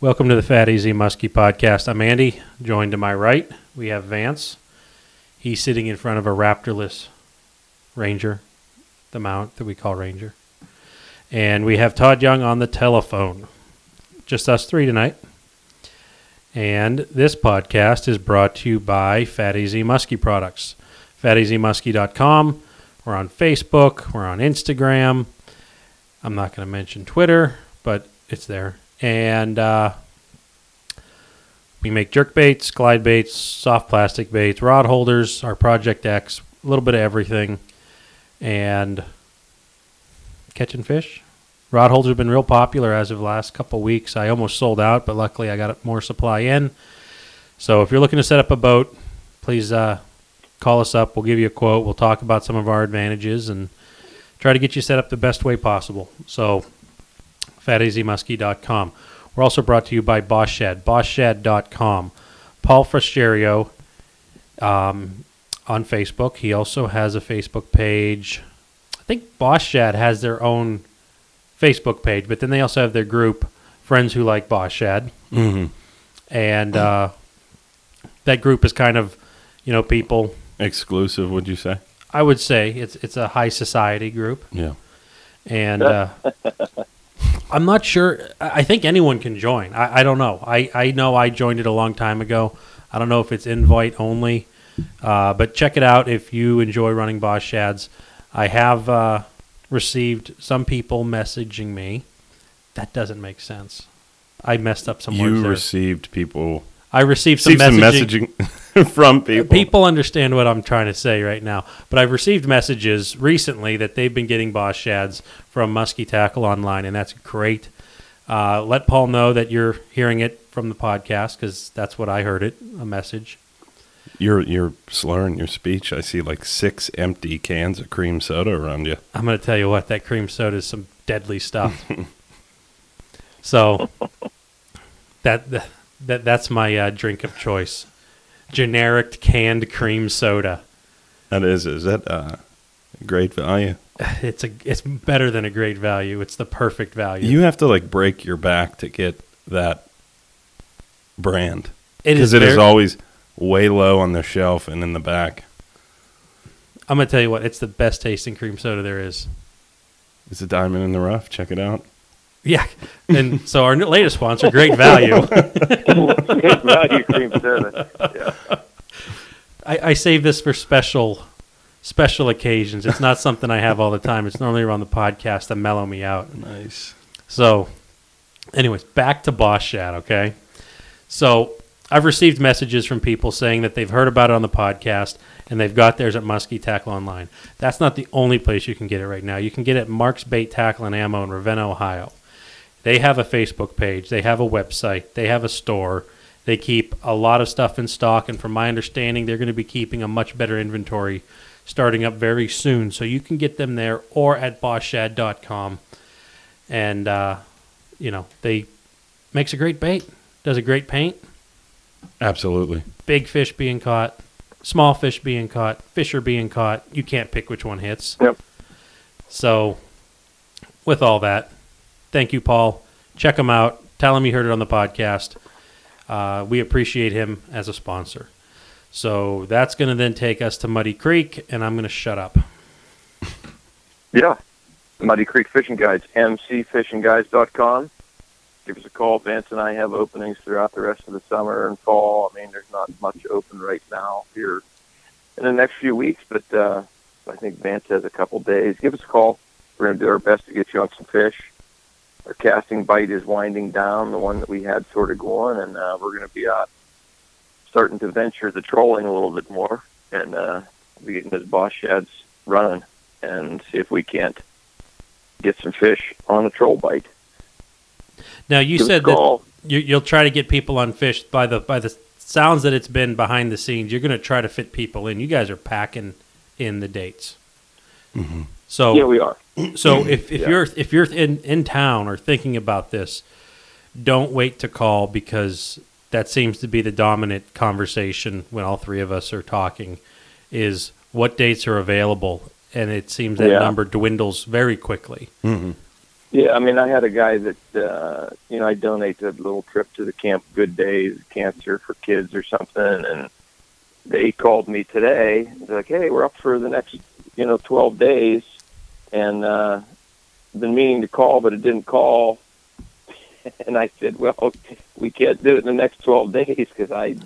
Welcome to the Fat Easy Muskie podcast. I'm Andy. Joined to my right, we have Vance. He's sitting in front of a Raptorless Ranger, the mount that we call Ranger. And we have Todd Young on the telephone. Just us three tonight. And this podcast is brought to you by Fat Easy Muskie Products. FatEasyMuskie.com. We're on Facebook. We're on Instagram. I'm not going to mention Twitter, but it's there. And uh, we make jerk baits, glide baits, soft plastic baits, rod holders, our Project X, a little bit of everything, and catching fish. Rod holders have been real popular as of the last couple weeks. I almost sold out, but luckily I got more supply in. So if you're looking to set up a boat, please uh, call us up. We'll give you a quote. We'll talk about some of our advantages and try to get you set up the best way possible. So fatazymuskie.com. We're also brought to you by Boss Shad, bossshad.com. Paul Frascerio um, on Facebook. He also has a Facebook page. I think Boss Shad has their own Facebook page, but then they also have their group, Friends Who Like Boss Shad. Mm-hmm. And uh, that group is kind of, you know, people, Exclusive, would you say? I would say it's, it's a high society group. Yeah. and uh, I'm not sure. I think anyone can join. I, I don't know. I, I know I joined it a long time ago. I don't know if it's invite only, uh, but check it out if you enjoy running Boss Shads. I have uh, received some people messaging me. That doesn't make sense. I messed up some words You received people. I received some Received some messaging. from people. People understand what I'm trying to say right now. But I've received messages recently that they've been getting Boss Shads from Muskie Tackle Online, and that's great. Uh, let Paul know that you're hearing it from the podcast because that's what I heard it a message. You're you're slurring your speech. I see like six empty cans of cream soda around you. I'm going to tell you what, that cream soda is some deadly stuff. so that, that that's my uh, drink of choice generic canned cream soda. That is, is that uh, great value? It's a it's better than a great value. It's the perfect value. You have to like break your back to get that brand It because it is very- always way low on the shelf and in the back. I'm gonna tell you what, it's the best tasting cream soda there is. It's a diamond in the rough. Check it out. Yeah, and so our latest sponsor, Great Value. Good value cream soda. Yeah. I, I save this for special special occasions. It's not something I have all the time. It's normally around the podcast to mellow me out. Nice. So, anyways, back to Boss Shad, okay? So, I've received messages from people saying that they've heard about it on the podcast and they've got theirs at Muskie Tackle Online. That's not the only place you can get it right now. You can get it at Mark's Bait Tackle and Ammo in Ravenna, Ohio. They have a Facebook page, they have a website, they have a store. They keep a lot of stuff in stock, and from my understanding, they're going to be keeping a much better inventory starting up very soon. So you can get them there or at bossshad.com and uh, you know they makes a great bait does a great paint Absolutely. big fish being caught small fish being caught fish are being caught you can't pick which one hits Yep. so with all that thank you paul check him out tell him you heard it on the podcast uh, we appreciate him as a sponsor so that's going to then take us to muddy creek and i'm going to shut up Yeah. Muddy Creek Fishing Guides, mcfishingguides.com. Give us a call. Vance and I have openings throughout the rest of the summer and fall. I mean, there's not much open right now here in the next few weeks, but uh, I think Vance has a couple days. Give us a call. We're going to do our best to get you on some fish. Our casting bite is winding down, the one that we had sort of going, and uh, we're going to be out starting to venture the trolling a little bit more and uh, be getting those boss shads running and see if we can't get some fish on a troll bite. now you Give said that you, you'll try to get people on fish by the by the sounds that it's been behind the scenes. You're going to try to fit people in. You guys are packing in the dates. So Yeah, we are. so if, if Yeah. you're if you're in in town or thinking about this, don't wait to call because that seems to be the dominant conversation when all three of us are talking. Is what dates are available, and it seems that Yeah. number dwindles very quickly. Mhm. Yeah, I mean, I had a guy that uh, you know I donate a little trip to the Camp Good Days Cancer for Kids or something, and they called me today. They're like, "Hey, we're up for the next you know 12 days," and uh, been meaning to call, but it didn't call. and I said, "Well, we can't do it in the next 12 days because I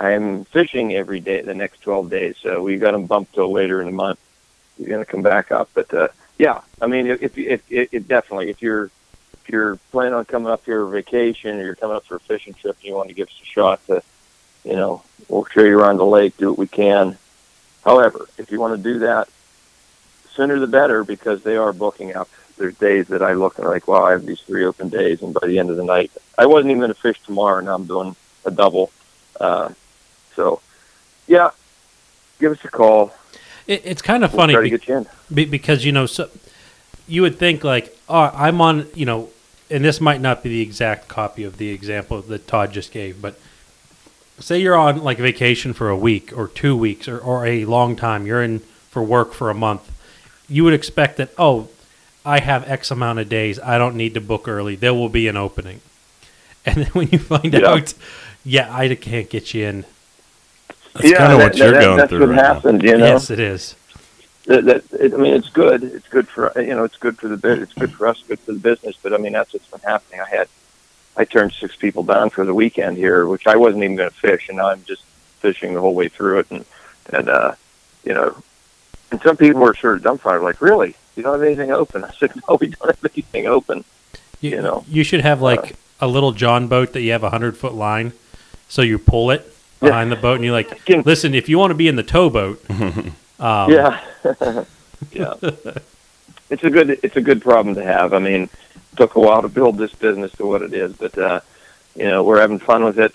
I'm fishing every day the next 12 days, so we got them bumped till later in the month. You're going to come back up, but." uh yeah, I mean, if, if, if definitely, if you're if you're planning on coming up here for vacation or you're coming up for a fishing trip and you want to give us a shot to, you know, we'll show you around the lake, do what we can. However, if you want to do that, sooner the better because they are booking up. There's days that I look and like, wow, I have these three open days, and by the end of the night, I wasn't even going to fish tomorrow, and I'm doing a double. Uh, so, yeah, give us a call. It, it's kind of We'll funny be- you because you know, so you would think like, oh, I'm on, you know, and this might not be the exact copy of the example that Todd just gave, but say you're on like vacation for a week or two weeks or, or a long time, you're in for work for a month, you would expect that, oh, I have X amount of days, I don't need to book early, there will be an opening. And then when you find Yeah. out, yeah, I can't get you in. That's kind of what that- you're that- going that's through what right now. you know. Yes, it is. that, that it, I mean, it's good. It's good for you know, it's good for the bit. It's good for us. Good for the business. But I mean, that's what's been happening. I had, I turned six people down for the weekend here, which I wasn't even going to fish, and now I'm just fishing the whole way through it. And and uh, you know, and some people were sort of dumbfounded, like, really, you don't have anything open? I said, no, we don't have anything open. You, you know. you should have like a little John boat that you have a hundred foot line, so you pull it Yeah. behind the boat, and you're like, listen, if you want to be in the towboat, um, yeah, yeah. It's a good it's a good problem to have. I mean, it took a while to build this business to what it is, but uh, you know, we're having fun with it.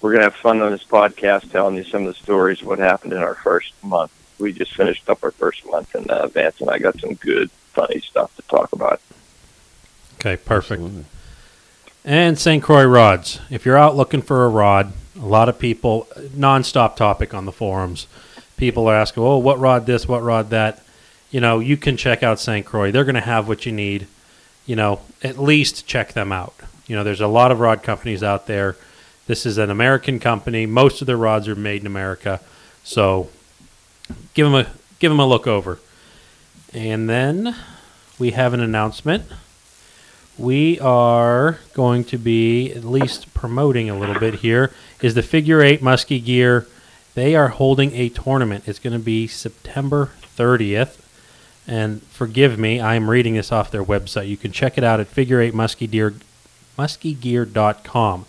We're gonna have fun on this podcast, telling you some of the stories of what happened in our first month. We just finished up our first month, and uh, Vance and I got some good, funny stuff to talk about. okay, perfect. Absolutely. And St. Croix rods. If you're out looking for a rod, a lot of people, nonstop topic on the forums. People are asking, oh, what rod this, what rod that. You know, you can check out St. Croix. They're going to have what you need. You know, at least check them out. You know, there's a lot of rod companies out there. This is an American company. Most of their rods are made in America. So give them a give them a look over. And then we have an announcement. We are going to be at least promoting a little bit here is the figure eight musky gear. They are holding a tournament. It's going to be september 30th and forgive me i'm reading this off their website. You can check it out at figure eight musky gear muskygear.com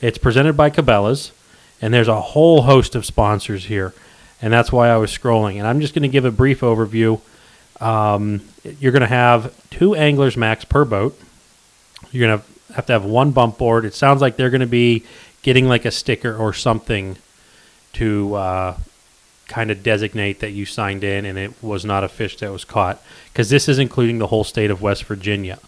it's presented by cabela's and there's a whole host of sponsors here and that's why i was scrolling and i'm just going to give a brief overview um, you're going to have two anglers max per boat you're gonna have to have one bump board. It sounds like they're gonna be getting like a sticker or something to uh, kind of designate that you signed in and it was not a fish that was caught because this is including the whole state of West Virginia.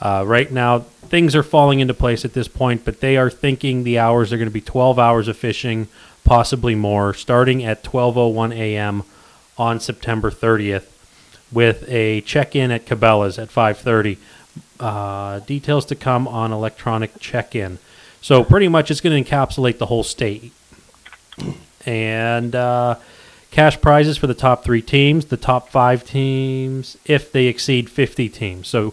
Uh, right now, things are falling into place at this point, but they are thinking the hours are going to be 12 hours of fishing, possibly more, starting at 12:01 a.m. on September 30th, with a check-in at Cabela's at 5:30 uh, details to come on electronic check-in. So pretty much, it's going to encapsulate the whole state. And uh, cash prizes for the top three teams, the top five teams, if they exceed 50 teams. So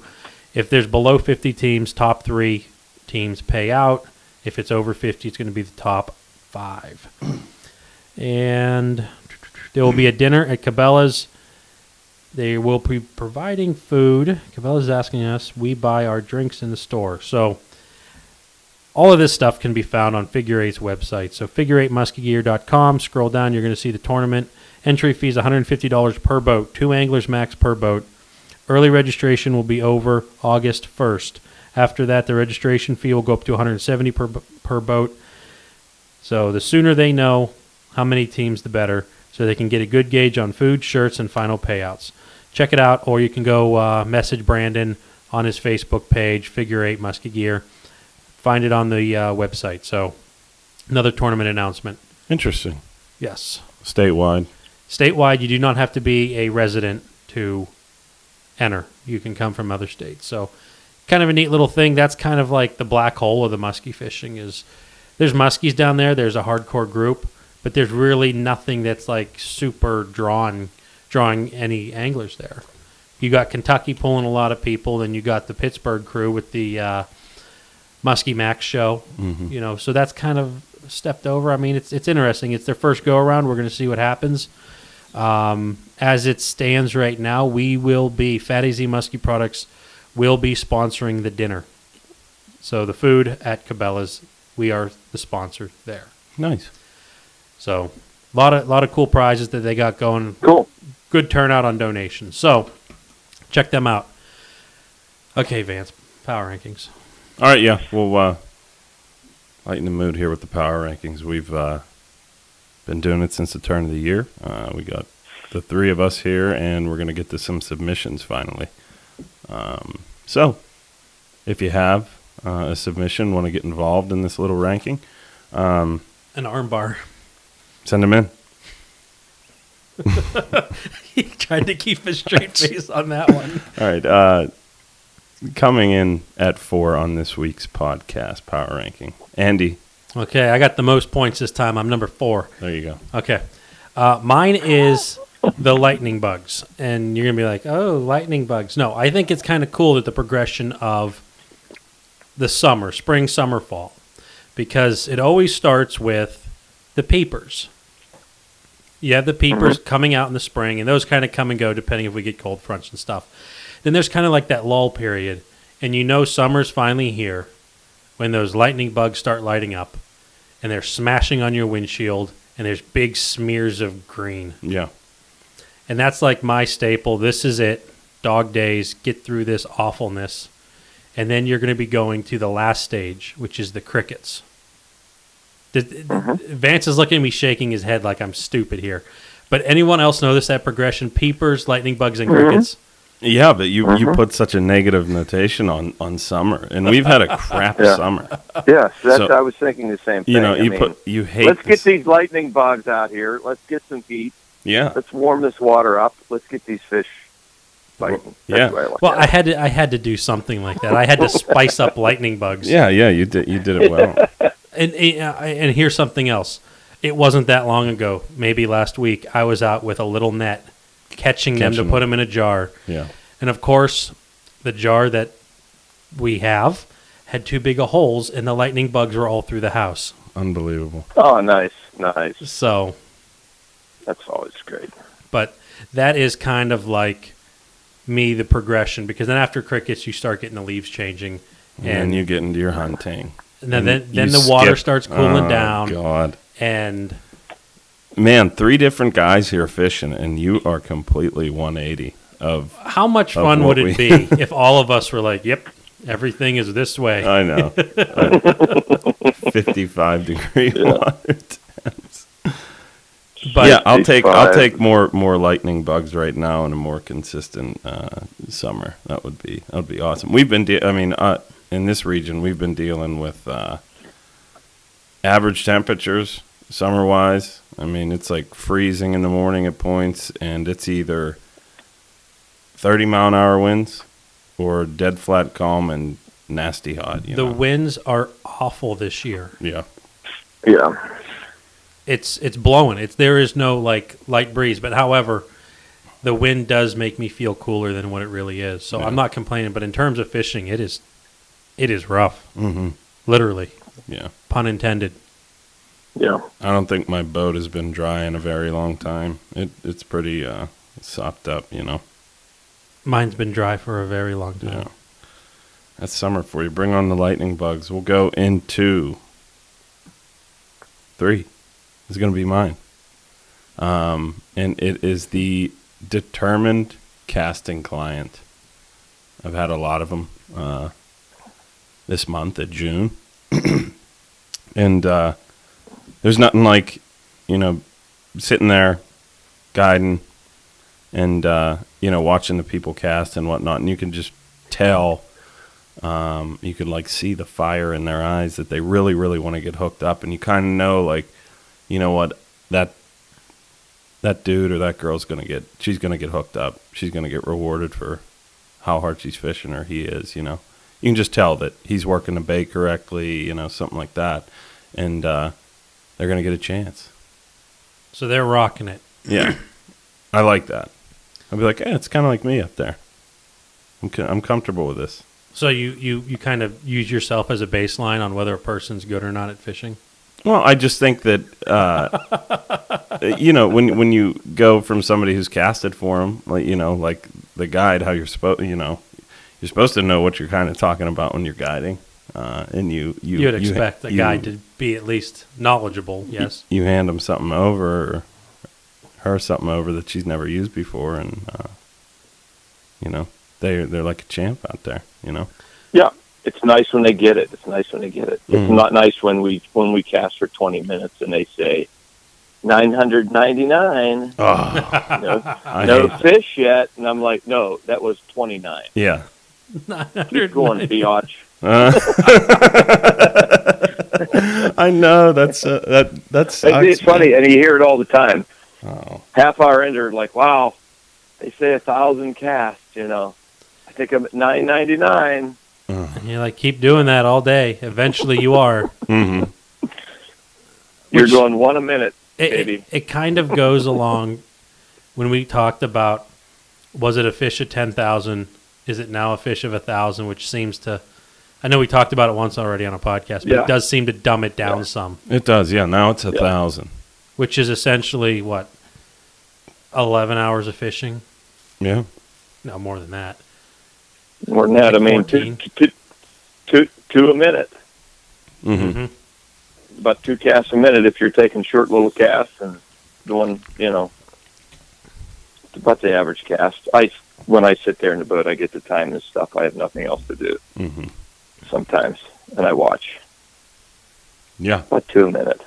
if there's below 50 teams, top three teams pay out. If it's over 50, it's going to be the top five. And there will be a dinner at Cabela's. They will be providing food. Cabela's is asking us. We buy our drinks in the store. So all of this stuff can be found on Figure Eight's website. So figure8muskygear.com. Scroll down. You're going to see the tournament. Entry fees $150 per boat. Two anglers max per boat. Early registration will be over August 1st. After that, the registration fee will go up to 170 per per boat. So the sooner they know how many teams, the better, so they can get a good gauge on food, shirts, and final payouts. Check it out, or you can go uh, message Brandon on his Facebook page, Figure Eight Musky Gear. Find it on the uh, website. So another tournament announcement. Interesting. Yes. Statewide. Statewide, you do not have to be a resident to enter. You can come from other states. So, kind of a neat little thing. That's kind of like the black hole of the muskie fishing. Is there's muskies down there. There's a hardcore group, but there's really nothing that's like super drawn, drawing any anglers there. You got Kentucky pulling a lot of people, then you got the Pittsburgh crew with the uh, Muskie Max show. Mhm. You know, so that's kind of stepped over. I mean, it's it's interesting. It's their first go around. We're going to see what happens. Um, as it stands right now, we will be Fat AZ Muskie Products will be sponsoring the dinner. So the food at Cabela's, we are the sponsor there. Nice. So a lot of a lot of cool prizes that they got going. Cool. Good turnout on donations. So check them out. Okay, Vance, power rankings. All right, yeah, we'll uh, lighten the mood here with the power rankings. We've uh, been doing it since the turn of the year. Uh, we got the three of us here, and we're going to get to some submissions finally. Um, so, if you have uh, a submission, want to get involved in this little ranking, um, An armbar. send them in. he tried to keep a straight face on that one. All right. Uh, coming in at four on this week's podcast power ranking, Andy. Okay, I got the most points this time. I'm number four. There you go. Okay. Uh, mine is the lightning bugs. And you're going to be like, oh, lightning bugs. No, I think it's kind of cool that the progression of the summer, spring, summer, fall, because it always starts with the peepers. You have the peepers mm-hmm. coming out in the spring, and those kind of come and go depending if we get cold fronts and stuff. Then there's kind of like that lull period, and you know summer's finally here when those lightning bugs start lighting up and they're smashing on your windshield and there's big smears of green. Yeah. And that's like my staple. This is it. Dog days, get through this awfulness. And then you're going to be going to the last stage, which is the crickets. The, mm-hmm. Vance is looking at me shaking his head like I'm stupid here. But anyone else notice that progression? Peepers, lightning bugs, and mm-hmm. crickets? Yeah, but you, you mm-hmm. put such a negative notation on, on summer, and we've had a crap Yeah. summer. Yes, that's. So- I was thinking the same thing. You know, I you mean, put you hate. let's get this- these lightning bugs out here. Let's get some heat. Yeah, Let's warm this water up. Let's get these fish biting. yeah. That's the way I Well, at I had to I had to do something like that. I had to spice up lightning bugs. yeah, yeah. You did you did it well. And and uh, and here's something else. It wasn't that long ago, maybe last week. I was out with a little net, catching, them Catching to put them in a jar, Yeah, and of course, the jar that we have had too big of holes, and the lightning bugs were all through the house. unbelievable. Oh, nice, nice. So, That's always great. but that is kind of like me the progression because then after crickets, you start getting the leaves changing, And, then and, you get into your hunting. and then then, then the water starts cooling Oh, down, God, and man, three different guys here fishing, and you are completely 180 of. How much Of fun would what it be if all of us were like, "Yep, everything is this way." I know. 55 degree water temps. But yeah, I'll take I'll take more more lightning bugs right now and a more consistent uh, summer. That would be that would be awesome. We've been de- I mean uh, in this region we've been dealing with uh, average temperatures summer wise. I mean it's like freezing in the morning at points, and it's either 30 mile an hour winds or dead flat calm and nasty hot. You the know? winds are awful this year. yeah. Yeah. It's it's blowing. It's there is no like light breeze, but however, the wind does make me feel cooler than what it really is. So Yeah. I'm not complaining. But in terms of fishing, it is it is rough, hmm literally, Yeah. pun intended. Yeah. I don't think my boat has been dry in a very long time. It it's pretty uh sopped up, you know. Mine's been dry for a very long time. Yeah. That's summer for you. Bring on the lightning bugs. We'll go into three. Is going to be mine. Um, and it is the determined casting client. I've had a lot of them uh, this month at June, and uh, there's nothing like you know sitting there guiding and uh, you know watching the people cast and whatnot, and you can just tell. Um, you could like see the fire in their eyes that they really, really want to get hooked up, and you kind of know, like, you know what, that that dude or that girl's gonna get, she's gonna get hooked up. She's gonna get rewarded for how hard she's fishing or he is. You know, you can just tell that he's working the bait correctly. You know, something like that, and uh, they're gonna get a chance. So they're rocking it. Yeah, I like that. I'll be like, yeah, it's kind of like me up there. I'm co- I'm comfortable with this. So you, you, you kind of use yourself as a baseline on whether a person's good or not at fishing. Well, I just think that uh, you know when when you go from somebody who's casted for them, like you know, like the guide, how you're supposed, you know, you're supposed to know what you're kind of talking about when you're guiding, uh, and you you You, would expect the you- guy to be at least knowledgeable. Yes. You hand them something over, or her something over that she's never used before, and uh, you know they they're like a champ out there. You know. Yeah, it's nice when they get it. It's nice when they get it. It's Mhm. not nice when we when we cast for twenty minutes and they say nine hundred ninety nine. Oh, No, no hate- fish yet, and I'm like, no, that was twenty nine. yeah. Keep going, biatch. Uh, I know that's uh, that that's It's, it's funny, and you hear it all the time. Oh, Half hour in, they're like, wow, they say a thousand casts. You know, I think I'm at nine ninety nine. And you're like, keep doing that all day. Eventually, you are. hmm You're Which- going one a minute. It, Maybe. it, it kind of goes along when we talked about was it a fish of 10,000? Is it now a fish of a 1,000? Which seems to, I know we talked about it once already on a podcast, but Yeah. it does seem to dumb it down Yeah. some, It does, yeah. Now it's a Yeah. thousand. which is essentially what? 11 hours of fishing? Yeah. No, more than that. More than that, I mean, two, 14. two, two, two a minute. hmm hmm about two casts a minute if you're taking short little casts and doing, you know, about the average cast. I when I sit there in the boat, I get to time this stuff. I have nothing else to do hmm sometimes, and I watch Yeah. about two a minute.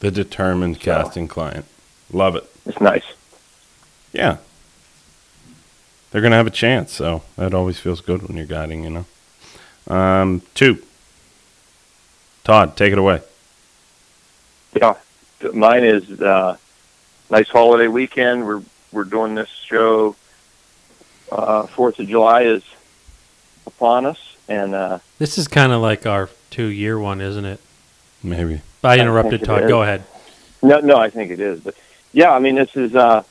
The determined So- casting client. Love it. It's nice. Yeah. They're gonna have a chance, so that always feels good when you're guiding, you know. Um, two. Todd, take it away. Yeah, mine is uh, nice holiday weekend. We're we're doing this show. uh, Fourth of July is upon us, and uh, This is kind of like our two year one, isn't it? Maybe. I I interrupted think it Todd. Go ahead. No, no, I think it is. But yeah, I mean, this is uh,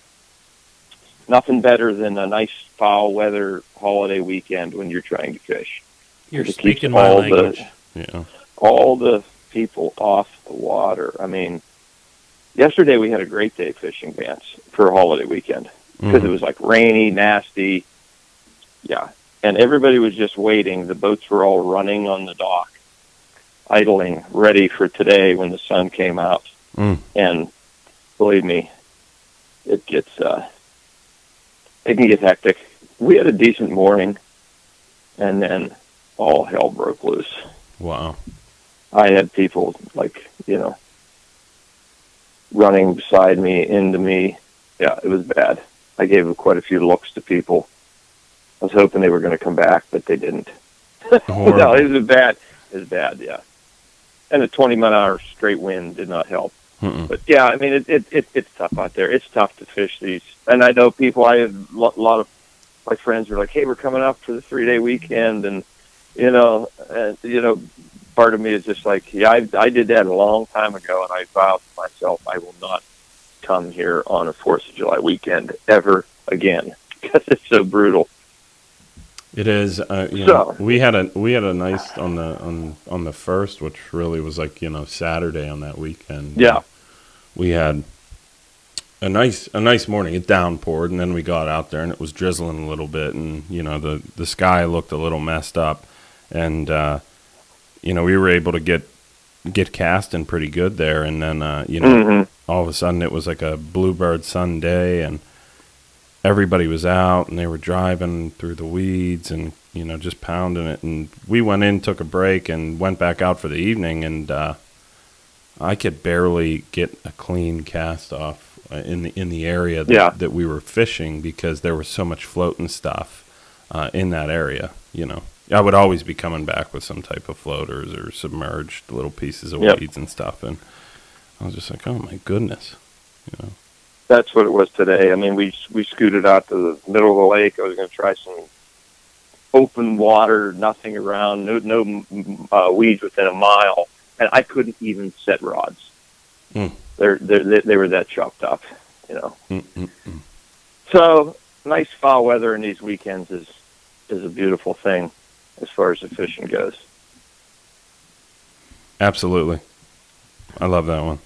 nothing better than a nice foul weather holiday weekend when you're trying to fish. You're It keeps speaking my all the- language. Yeah. All the people off the water. I mean, yesterday we had a great day fishing, Vance, for a holiday weekend because Mhm. it was like rainy, nasty. Yeah, and everybody was just waiting. The boats were all running on the dock, idling, ready for today when the sun came out. Mm. And believe me, it gets uh, it can get hectic. We had a decent morning, and then all hell broke loose. Wow. I had people like you know running beside me, into me. Yeah, it was bad. I gave quite a few looks to people. I was hoping they were going to come back, but they didn't. no, it was bad. It was bad. Yeah, and the twenty mile an hour straight wind did not help. Mm-mm. But yeah, I mean, it, it, it it's tough out there. It's tough to fish these, and I know people. I have a lot, of my friends are like, "Hey, we're coming up for the three day weekend," and you know, and you know, part of me is just like, yeah, I, I did that a long time ago, and I vowed to myself I will not come here on a Fourth of July weekend ever again because it's so brutal. It is. Uh, you So- know, we had a we had a nice on the on on the first, which really was like you know Saturday on that weekend. Yeah. we had a nice a nice morning. It downpoured, and then we got out there, and it was drizzling a little bit, and you know the the sky looked a little messed up, and uh, you know we were able to get get casting pretty good there, and then uh, you know hmm all of a sudden it was like a bluebird Sunday, and everybody was out and they were driving through the weeds and you know just pounding it and we went in took a break and went back out for the evening and uh I could barely get a clean cast off uh, in the in the area that, Yeah. that we were fishing because there was so much floating stuff uh, in that area you know I would always be coming back with some type of floaters or submerged little pieces of Yep. weeds and stuff and I was just like, oh my goodness, you know. That's what it was today. I mean, we we scooted out to the middle of the lake. I was going to try some open water, nothing around, no no mm, uh, weeds within a mile, and I couldn't even set rods. Hmm. They're, they're, they they were that chopped up, you know. Mm-mm-mm. So nice fall weather in these weekends is is a beautiful thing as far as the fishing goes. Absolutely. I love that one.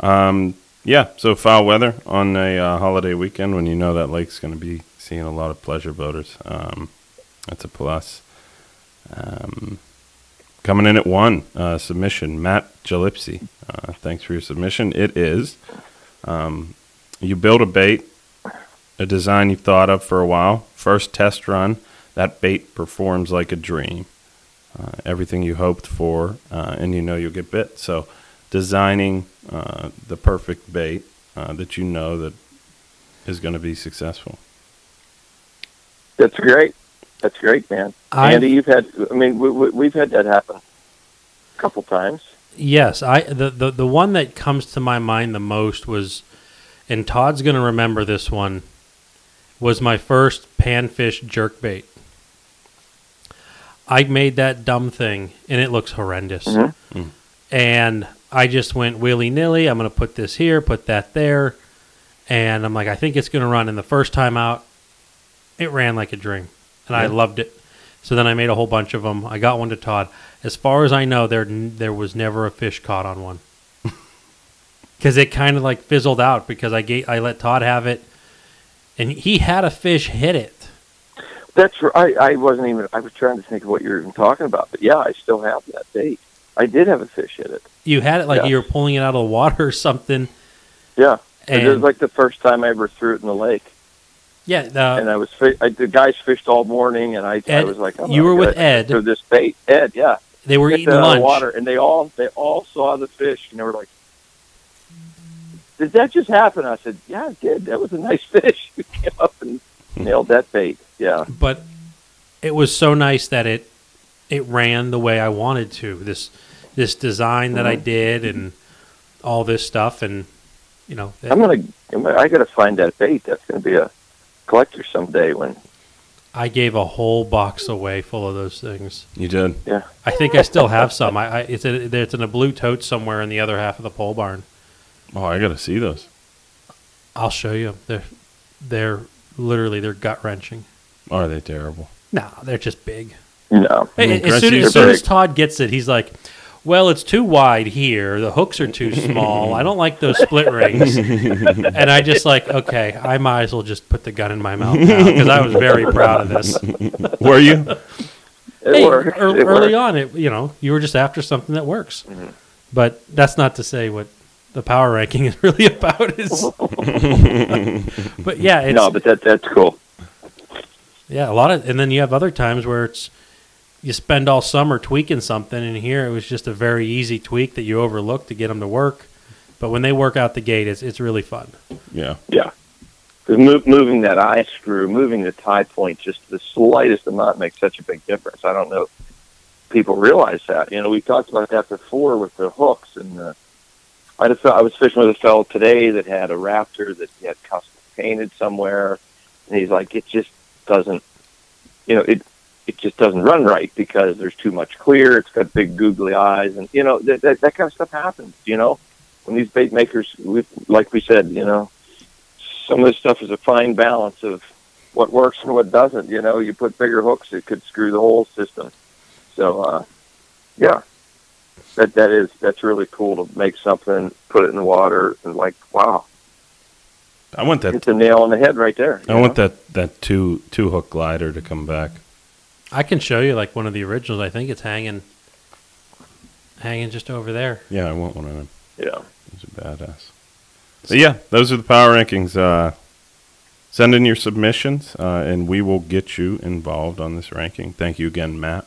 Um, yeah, so foul weather on a uh, holiday weekend when you know that lake's going to be seeing a lot of pleasure boaters. Um, that's a plus. Um, coming in at one uh, submission, Matt Jalipsy. Uh, thanks for your submission. It is um, you build a bait, a design you've thought of for a while. First test run, that bait performs like a dream uh, everything you hoped for, uh, and you know you'll get bit. So, designing uh, the perfect bait uh, that you know that is going to be successful. That's great. That's great, man. I've- Andy, you've had. I mean, we, we, we've had that happen a couple times. Yes, I the, the the one that comes to my mind the most was, and Todd's gonna remember this one, was my first panfish jerkbait. I made that dumb thing, and it looks horrendous. Mhm. Mm. And I just went willy nilly. I'm gonna put this here, put that there, and I'm like, I think it's gonna run. And the first time out, it ran like a dream, and I loved it. So then I made a whole bunch of them. I got one to Todd. As far as I know, there there was never a fish caught on one. Because it kind of like fizzled out because I gave, I let Todd have it, and he had a fish hit it. That's right. I, I wasn't even. I was trying to think of what you were even talking about, but yeah, I still have that bait. I did have a fish hit it. You had it like Yeah. you were pulling it out of the water or something. Yeah, and it was like the first time I ever threw it in the lake. yeah, and I was I, the guys fished all morning, and I, I was like, oh, you were with Ed. throw this bait. Ed, yeah, they were eating that out of lunch. water, and they all they all saw the fish, and they were like, "Did that just happen?" I said, "Yeah, it did. That was a nice fish. We came up and nailed that bait." Yeah, but it was so nice that it it ran the way I wanted to. This this design that I Mhm. did and all this stuff, and you know, it- I'm gonna, I'm gonna I gotta find that bait. That's gonna be a collector someday. When I gave a whole box away full of those things. You did. Yeah. I think I still have some. I, I it's a, it's in a blue tote somewhere in the other half of the pole barn. Oh, I got to see those. I'll show you. They're they're literally they're gut wrenching. Are they terrible? No, they're just big. no, Hey, Mm, as soon, as soon as Todd gets it, he's like, "Well, it's too wide here. The hooks are too small. I don't like those split rings." and I just like, okay, I might as well just put the gun in my mouth now because I was very proud of this. Were you? it hey, works. ear- it early works. on, it you know you were just after something that works. Mhm. But that's not to say what the power ranking is really about. Is but yeah, it's no, but that that's cool. yeah a lot of, and then you have other times where it's you spend all summer tweaking something, and here it was just a very easy tweak that you overlooked to get them to work. But when they work out the gate, it's it's really fun. Yeah. Yeah. Because move, moving that eye screw, moving the tie point just the slightest amount makes such a big difference. I don't know if people realize that. You know, we talked about that before with the hooks and the. I just thought I was fishing with a fellow today that had a Raptor that he had custom painted somewhere, and he's like, it just doesn't, you know, it it just doesn't run right because there's too much clear. It's got big googly eyes, and you know that that, that kind of stuff happens. You know, when these bait makers, we, like we said, you know, some of this stuff is a fine balance of what works and what doesn't. You know, you put bigger hooks, it could screw the whole system. So, uh, yeah, that that is that's really cool to make something, put it in the water, and like, wow, I want that. it's a nail on the head right there. I you want that that two two hook glider to come back. I can show you like one of the originals. I think it's hanging, hanging just over there. Yeah, I want one of them. Yeah, Those are badass. But yeah, those are the power rankings. Uh, send in your submissions, uh, and we will get you involved on this ranking. Thank you again, Matt,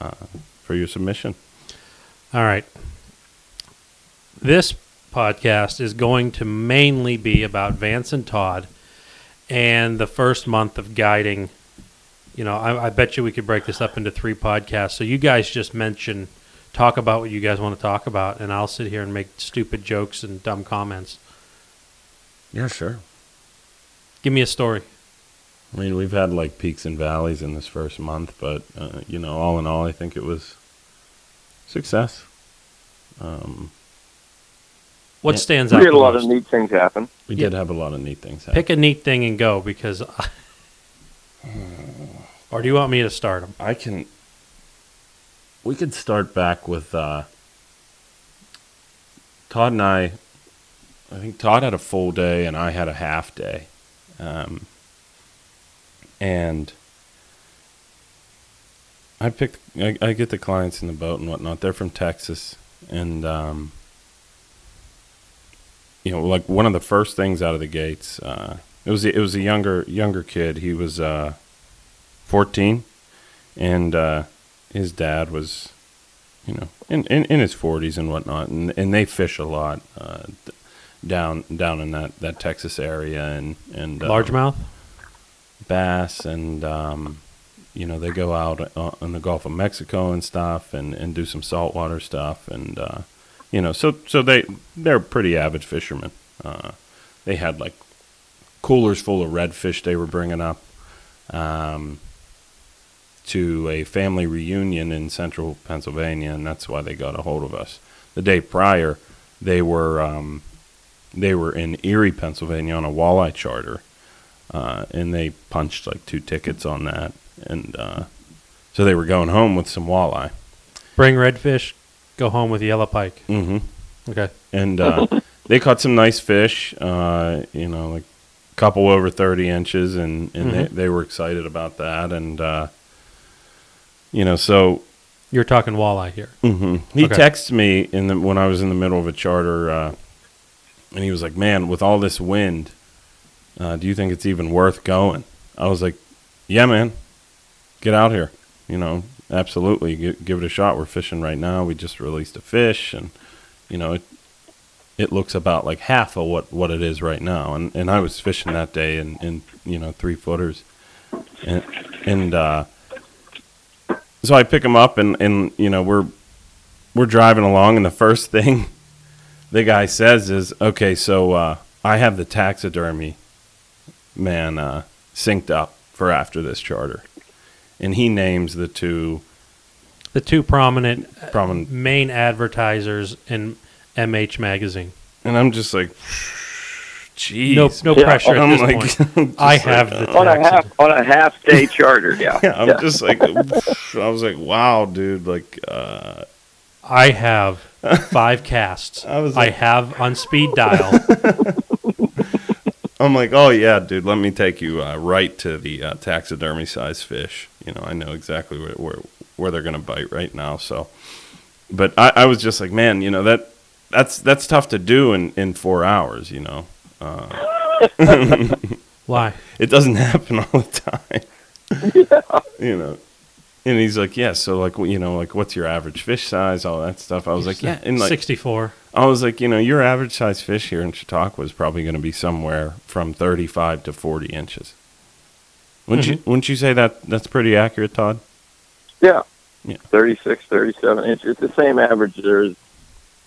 uh, for your submission. All right. This podcast is going to mainly be about Vance and Todd and the first month of guiding. You know, I, I bet you we could break this up into three podcasts. So you guys just mention, talk about what you guys want to talk about, and I'll sit here and make stupid jokes and dumb comments. Yeah, sure. Give me a story. I mean, we've had like peaks and valleys in this first month, but uh, you know, all in all, I think it was success. Um, What Yeah. stands We out? had a the lot of neat things happen. we Yeah. did have a lot of neat things happen. Pick a neat thing and go because. I, or do you want me to start them? I can. We could start back with uh, Todd and I. I think Todd had a full day and I had a half day, um, and I pick. I, I get the clients in the boat and whatnot. They're from Texas, and um, you know, like one of the first things out of the gates. Uh, it was it was a younger younger kid. He was uh, fourteen and uh, his dad was, you know, in, in, in his forties and whatnot, and and they fish a lot uh, down down in that, that Texas area and and uh, Largemouth. bass and um, you know they go out uh, in the Gulf of Mexico and stuff and, and do some saltwater stuff and uh, you know so so they they're pretty avid fishermen. Uh, they had like coolers full of redfish they were bringing up um, to a family reunion in central Pennsylvania, and that's why they got a hold of us. The day prior, they were um, they were in Erie, Pennsylvania, on a walleye charter, uh, and they punched like two tickets on that, and uh, so they were going home with some walleye. Bring redfish. Go home with yellow pike. Mm-hmm. Okay. and uh, they caught some nice fish. Uh, you know, like a couple over thirty inches, and and they, Mhm. they were excited about that. And uh, you know, so You're talking walleye here. hmm he Okay. texted me in the when I was in the middle of a charter, uh, and he was like, "Man, with all this wind, uh, do you think it's even worth going?" I was like, "Yeah, man, get out here. You know, absolutely, give, give it a shot. We're fishing right now. We just released a fish, and you know, it it looks about like half of what what it is right now. And and I was fishing that day in in you know three footers, and and uh, so I pick him up, and and you know we're we're driving along, and the first thing the guy says is, "Okay, so uh, I have the taxidermy man uh, synced up for after this charter," and he names the two The two prominent prominent, main advertisers in MH magazine. and I'm just like, "Jeez." No, no Yeah, pressure at I'm this like, point. I'm just I like, have the On a half on a half day charter, yeah. Yeah, I'm Yeah. just like, I was like, wow, dude, like, uh, I have five casts. I was I have on speed dial. I'm like, oh yeah, dude, let me take you uh, right to the uh, taxidermy size fish. You know, I know exactly where where, where they're gonna bite right now. So, but I, I was just like, man, you know that that's that's tough to do in in four hours. You know, uh, Why? it doesn't happen all the time. Yeah. You know. And he's like, yeah. So like, you know, like, what's your average fish size? All that stuff. I was like, yeah. And like, 64. I was like, you know, your average size fish here in Chautauqua is probably going to be somewhere from 35 to 40 inches. Wouldn't you mm-hmm. wouldn't you say that that's pretty accurate, Todd? Yeah. Yeah. 36, 37 inches. It's the same average there is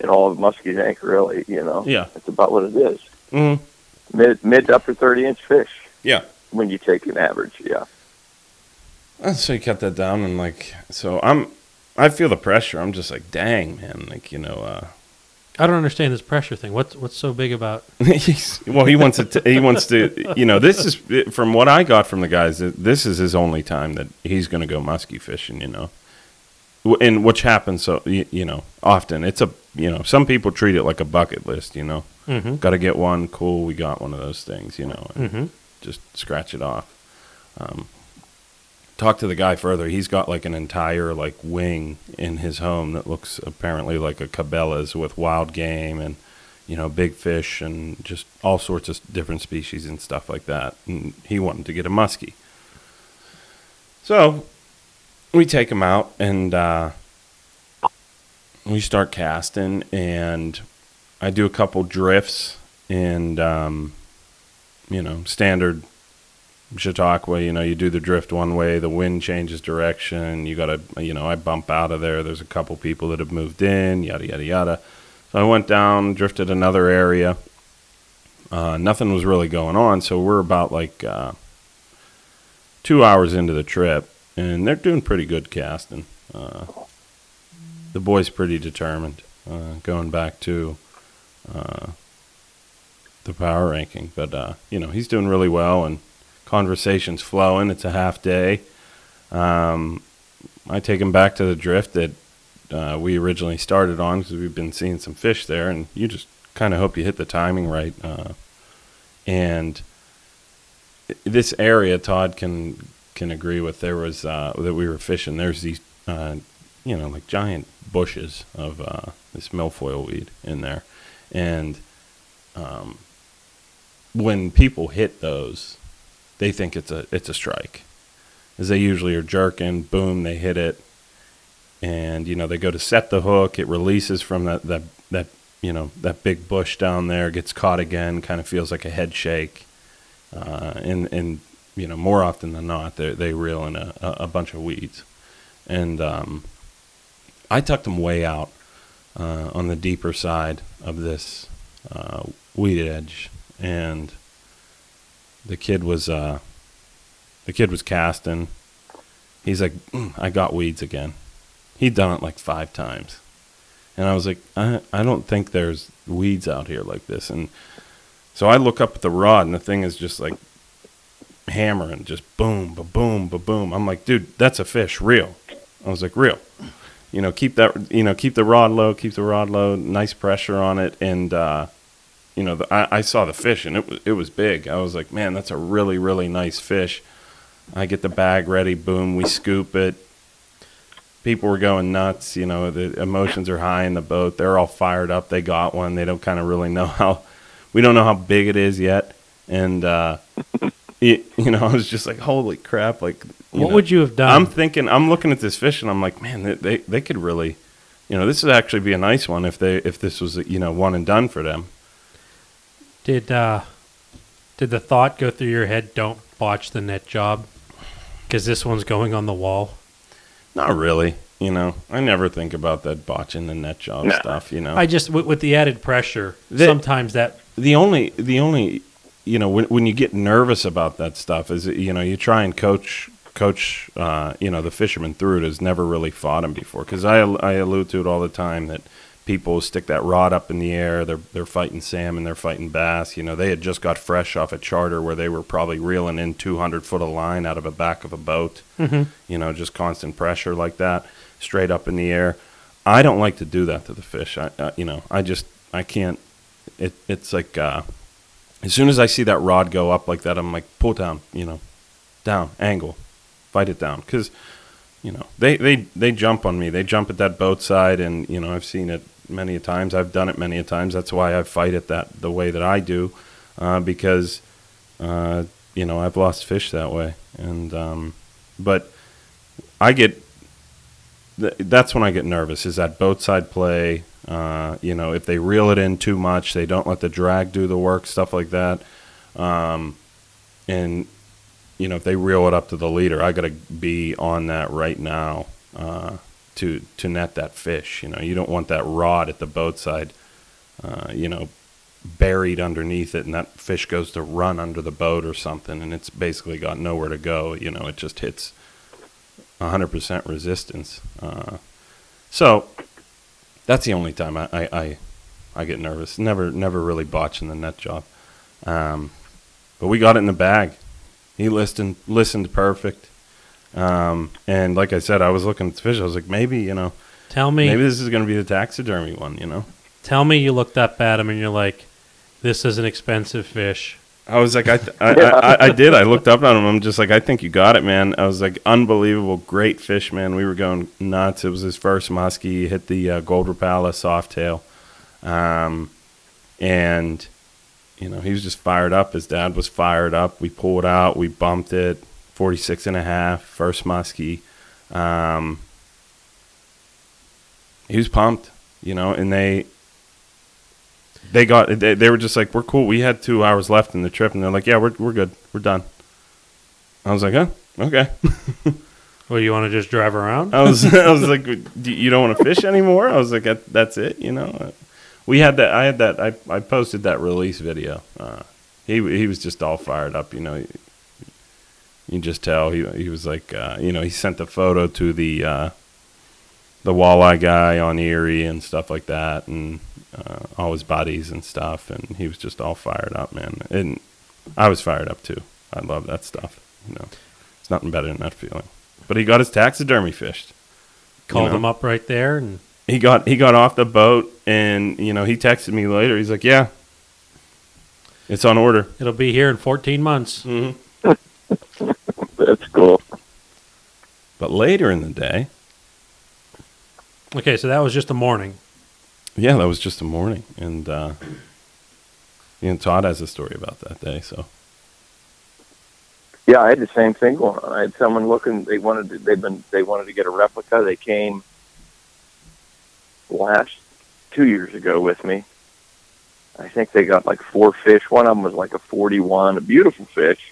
in all of Muskie Tank, really, you know. Yeah. It's about what it is. Mm. Mid mid to upper 30 inch fish Yeah. when you take an average, yeah. So you cut that down and like so I'm I feel the pressure. I'm just like, dang, man, like, you know, uh I don't understand this pressure thing. What's what's so big about? well, he wants to. He wants to. You know, this is from what I got from the guys. This is his only time that he's going to go muskie fishing. You know, and which happens so you, you know often. It's a you know some people treat it like a bucket list. You know, Mm-hmm. got to get one. Cool, we got one of those things. You know, Mm-hmm. just scratch it off. Um, talk to the guy further. He's got like an entire like wing in his home that looks apparently like a Cabela's with wild game and you know big fish and just all sorts of different species and stuff like that. And he wanted to get a muskie, so we take him out and uh, we start casting and I do a couple drifts and um, you know standard Chautauqua, you know, you do the drift one way, the wind changes direction. You got to, you know, I bump out of there. There's a couple people that have moved in, yada, yada, yada. So I went down, drifted another area. Uh, nothing was really going on. So we're about like, uh, two hours into the trip, and they're doing pretty good casting. Uh, the boy's pretty determined. Uh, going back to uh, the power ranking, but uh, you know he's doing really well, and conversations flowing. It's a half day. Um, I take him back to the drift that uh, we originally started on because we've been seeing some fish there, and you just kind of hope you hit the timing right. Uh, and this area, Todd can can agree with. There was uh, that we were fishing. There's these, uh, you know, like giant bushes of uh, this milfoil weed in there, and um, when people hit those, they think it's a it's a strike, as they usually are jerking. Boom, they hit it, and you know they go to set the hook. It releases from that that that you know that big bush down there, gets caught again. Kind of feels like a head shake, uh, and and you know more often than not they they reel in a, a bunch of weeds, and um, I tucked them way out uh, on the deeper side of this uh, weed edge, and the kid was uh, the kid was casting. He's like, mm, I got weeds again. He'd done it like five times, and I was like, I I don't think there's weeds out here like this. And so I look up at the rod, and the thing is just like hammering, just boom, ba boom, ba boom. I'm like, dude, that's a fish, real. I was like, real. You know, keep that. You know, keep the rod low, keep the rod low, nice pressure on it, and uh, you know, the, I, I saw the fish and it was it was big. I was like, man, that's a really really nice fish. I get the bag ready, boom, we scoop it. People were going nuts, you know, the emotions are high in the boat. They're all fired up. They got one. They don't kind of really know how we don't know how big it is yet. And uh it, you know, I was just like, holy crap, like What know, would you have done? I'm thinking I'm looking at this fish and I'm like, man, they they, they could really you know, this would actually be a nice one if they if this was you know one and done for them. Did uh, did the thought go through your head? Don't botch the net job because this one's going on the wall. Not really. You know, I never think about that botching the net job No. stuff. You know, I just with, with the added pressure, The- sometimes that the only the only you know when when you get nervous about that stuff is you know you try and coach coach uh, you know the fisherman through it has never really fought him before. Because I I allude to it all the time that people stick that rod up in the air they're they're fighting salmon they're fighting bass. You know they had just got fresh off a charter where they were probably reeling in 200 foot of line out of the back of a boat. You know just constant pressure like that straight up in the air. I don't like to do that to the fish. I, uh, you know I just I can't it it's like uh as soon as I see that rod go up like that, I'm like, pull down, you know, down, angle, fight it down, because you know they they they jump on me. They jump at that boat side, and you know I've seen it many a times. I've done it many a times. That's why I fight it that the way that I do, uh, because uh, you know I've lost fish that way, and um, but I get. th- That's when I get nervous. Is that boat side play? Uh, you know, if they reel it in too much, they don't let the drag do the work, stuff like that. Um, and you know, if they reel it up to the leader, I got to be on that right now uh, to to net that fish. You know, you don't want that rod at the boat side, uh, you know, buried underneath it, and that fish goes to run under the boat or something, and it's basically got nowhere to go. You know, it just hits 100% resistance. Uh, so that's the only time I, I, I, I get nervous. Never never really botching the net job. Um, but we got it in the bag. He listened listened perfect. Um, and like I said, I was looking at the fish. I was like, maybe you know, tell me maybe this is going to be the taxidermy one. You know, tell me you looked up at him and you're like, this is an expensive fish. I was like, I, th- I, I, I, did. I looked up at him. I'm just like, I think you got it, man. I was like, unbelievable, great fish, man. We were going nuts. It was his first muskie. He hit the uh, gold rapala soft tail, um, and you know he was just fired up. His dad was fired up. We pulled out. We bumped it. 46 and a half, first muskie. Um, he was pumped, you know, and they they got they, they were just like we're cool. We had two hours left in the trip. And they're like yeah we're, we're good. We're done. I was like huh? Okay. Well, you want to just drive around? i was i was like "Do you don't want to fish anymore? I was like "That- that's it you know? We had that i had that i, I posted that release video. Uh, he he was just all fired up you know? You can just tell he he was like, uh, you know, he sent the photo to the uh, the walleye guy on Erie and stuff like that, and uh, all his buddies and stuff, and he was just all fired up, man. And I was fired up too. I love that stuff. You know, it's nothing better than that feeling. But he got his taxidermy fished. Called know? him up right there, and He got he got off the boat, and you know, he texted me later. He's like, "Yeah, it's on order." it'll be here in 14 months. Mm-hmm. That's cool. But later in the day, Okay, so that was just the morning. Yeah, that was just a morning, and uh, Todd has a story about that day. So Yeah, I had the same thing going on. I had someone looking. They wanted. To, they've been. They wanted to get a replica. They came last two years ago with me. I think they got like four fish. One of them was like a forty-one, a beautiful fish.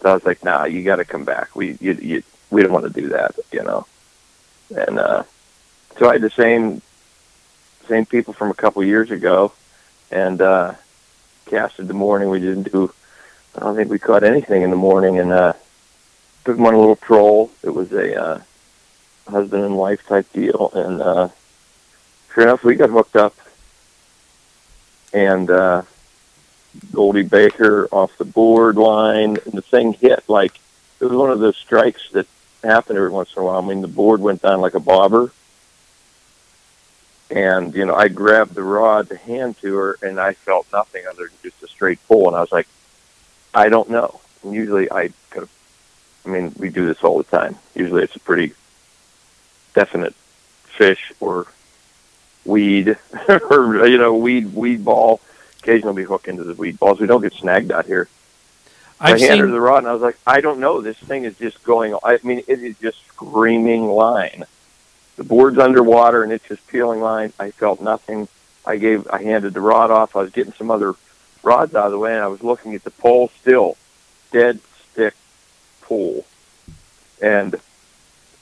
So I was like, "Nah, you got to come back. We you, you we don't want to do that, you know." And uh, so I had the same same people from a couple years ago, and uh, casted the morning. We didn't do I don't think we caught anything in the morning and uh took them on a little troll. It was a uh husband and wife type deal and uh sure enough we got hooked up and uh Goldie Baker off the board line and the thing hit like it was one of those strikes that happen every once in a while. I mean the board went down like a bobber and you know I grabbed the rod to hand to her and I felt nothing other than just a straight pull and I was like I don't know. And usually I could have, I mean, we do this all the time. Usually it's a pretty definite fish or weed or, you know, weed, weed ball. Occasionally we hook into the weed balls. We don't get snagged out here. I've I handed her the rod and I was like, I don't know. This thing is just going, I mean, it is just screaming line. The board's underwater and it's just peeling line. I felt nothing. I gave, I handed the rod off. I was getting some other rods out of the way and I was looking at the pole still, dead stick pole. And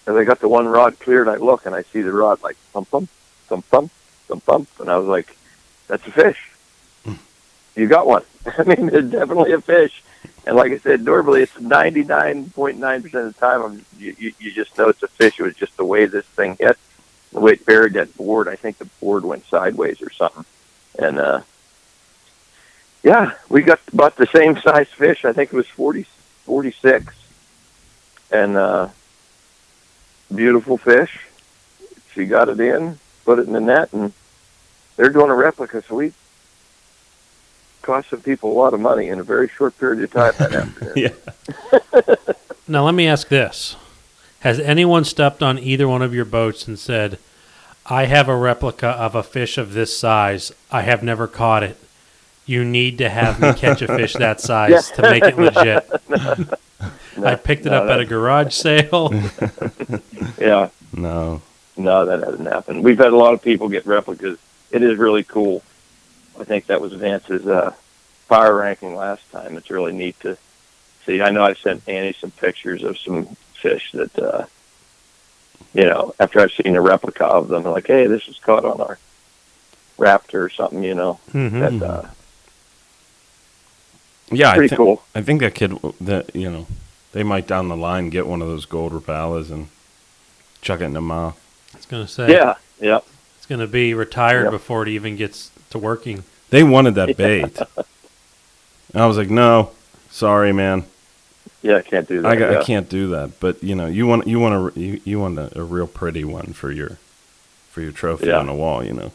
as I got the one rod cleared, I look and I see the rod like thump thump, thump thump, thump thump. And I was like, that's a fish. Hmm. You got one. I mean, it's definitely a fish. And like I said, normally it's 99.9% of the time, I'm, you, you, just know it's a fish. It was just the way this thing hit, the way it buried that board. I think the board went sideways or something. And, uh, yeah, we got about the same size fish. I think it was 40, 46. And, uh, beautiful fish. She got it in, put it in the net, and they're doing a replica. So we cost some people a lot of money in a very short period of time that afternoon. yeah, Now, let me ask this. Has anyone stepped on either one of your boats and said, I have a replica of a fish of this size. I have never caught it. You need to have me catch a fish that size to make it legit. I picked it no, up at a garage sale. Yeah, no, no, that hasn't happened. We've had a lot of people get replicas. It is really cool. I think that was Vance's uh, fire ranking last time. It's really neat to see. I know I sent Annie some pictures of some fish that, uh, you know, after I've seen a replica of them, like, hey, this was caught on our raptor or something, you know. Mhm. That, uh, yeah, I, pretty cool. I think that kid that you know they might down the line get one of those gold rapalas and chuck it in the mouth. I was going to say, Yeah, yeah. it's going to be retired Yep. before it even gets to working. They wanted that bait. And I was like, no, sorry, man. Yeah, I can't do that. I, got, yeah. I can't do that. But you know, you want you want a you, you want a, a real pretty one for your for your trophy Yeah. on the wall. You know.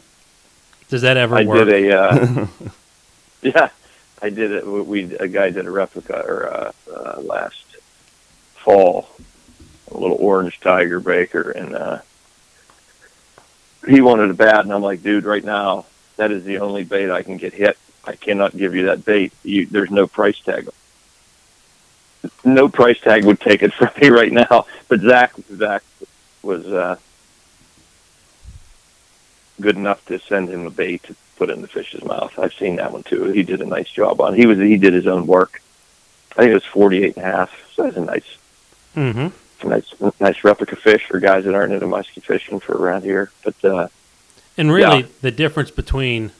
Does that ever I work? did a uh, yeah, I did it. We we- a guy did a replica or uh, uh, last fall, a little orange tiger baker, and uh, he wanted a bat, and I'm like, dude, right now that is the only bait I can get hit. I cannot give you that bait. You, there's no price tag. No price tag would take it from me right now. But Zach, Zach was uh, good enough to send him a bait to put in the fish's mouth. I've seen that one too. He did a nice job on. it. He was he did his own work. I think it was 48 and a half. So that's a nice Mm-hmm. nice nice replica fish for guys that aren't into musky fishing for around here. But uh And really, Yeah. the difference between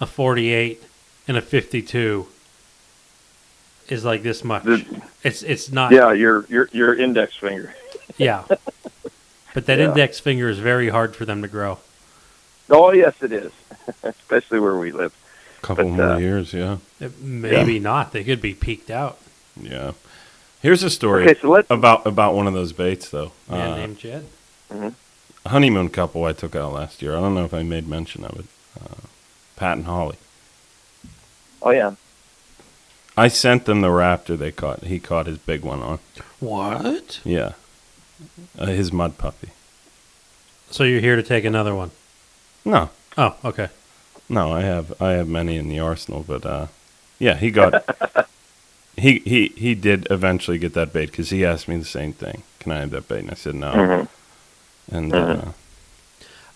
a 48 and a 52 is like this much. The- it's it's not. Yeah, your your your index finger. Yeah. But that Yeah. index finger is very hard for them to grow. Oh yes, it is, especially where we live. A couple But, more uh, years, yeah, Uh, Maybe not. They could be peaked out. yeah. Here's a story Okay, so about about one of those baits, though. Man Uh, named Jed. a honeymoon couple I took out last year. I don't know if I made mention of it. Uh, Pat and Holly. Oh yeah. I sent them the raptor they caught. He caught his big one on. What? Yeah, uh, his mud puppy. So you're here to take another one? No, Oh, okay. no, I have I have many in the arsenal, but uh, yeah, he got he he he did eventually get that bait because he asked me the same thing. Can I have that bait? And I said no. Mhm. And uh,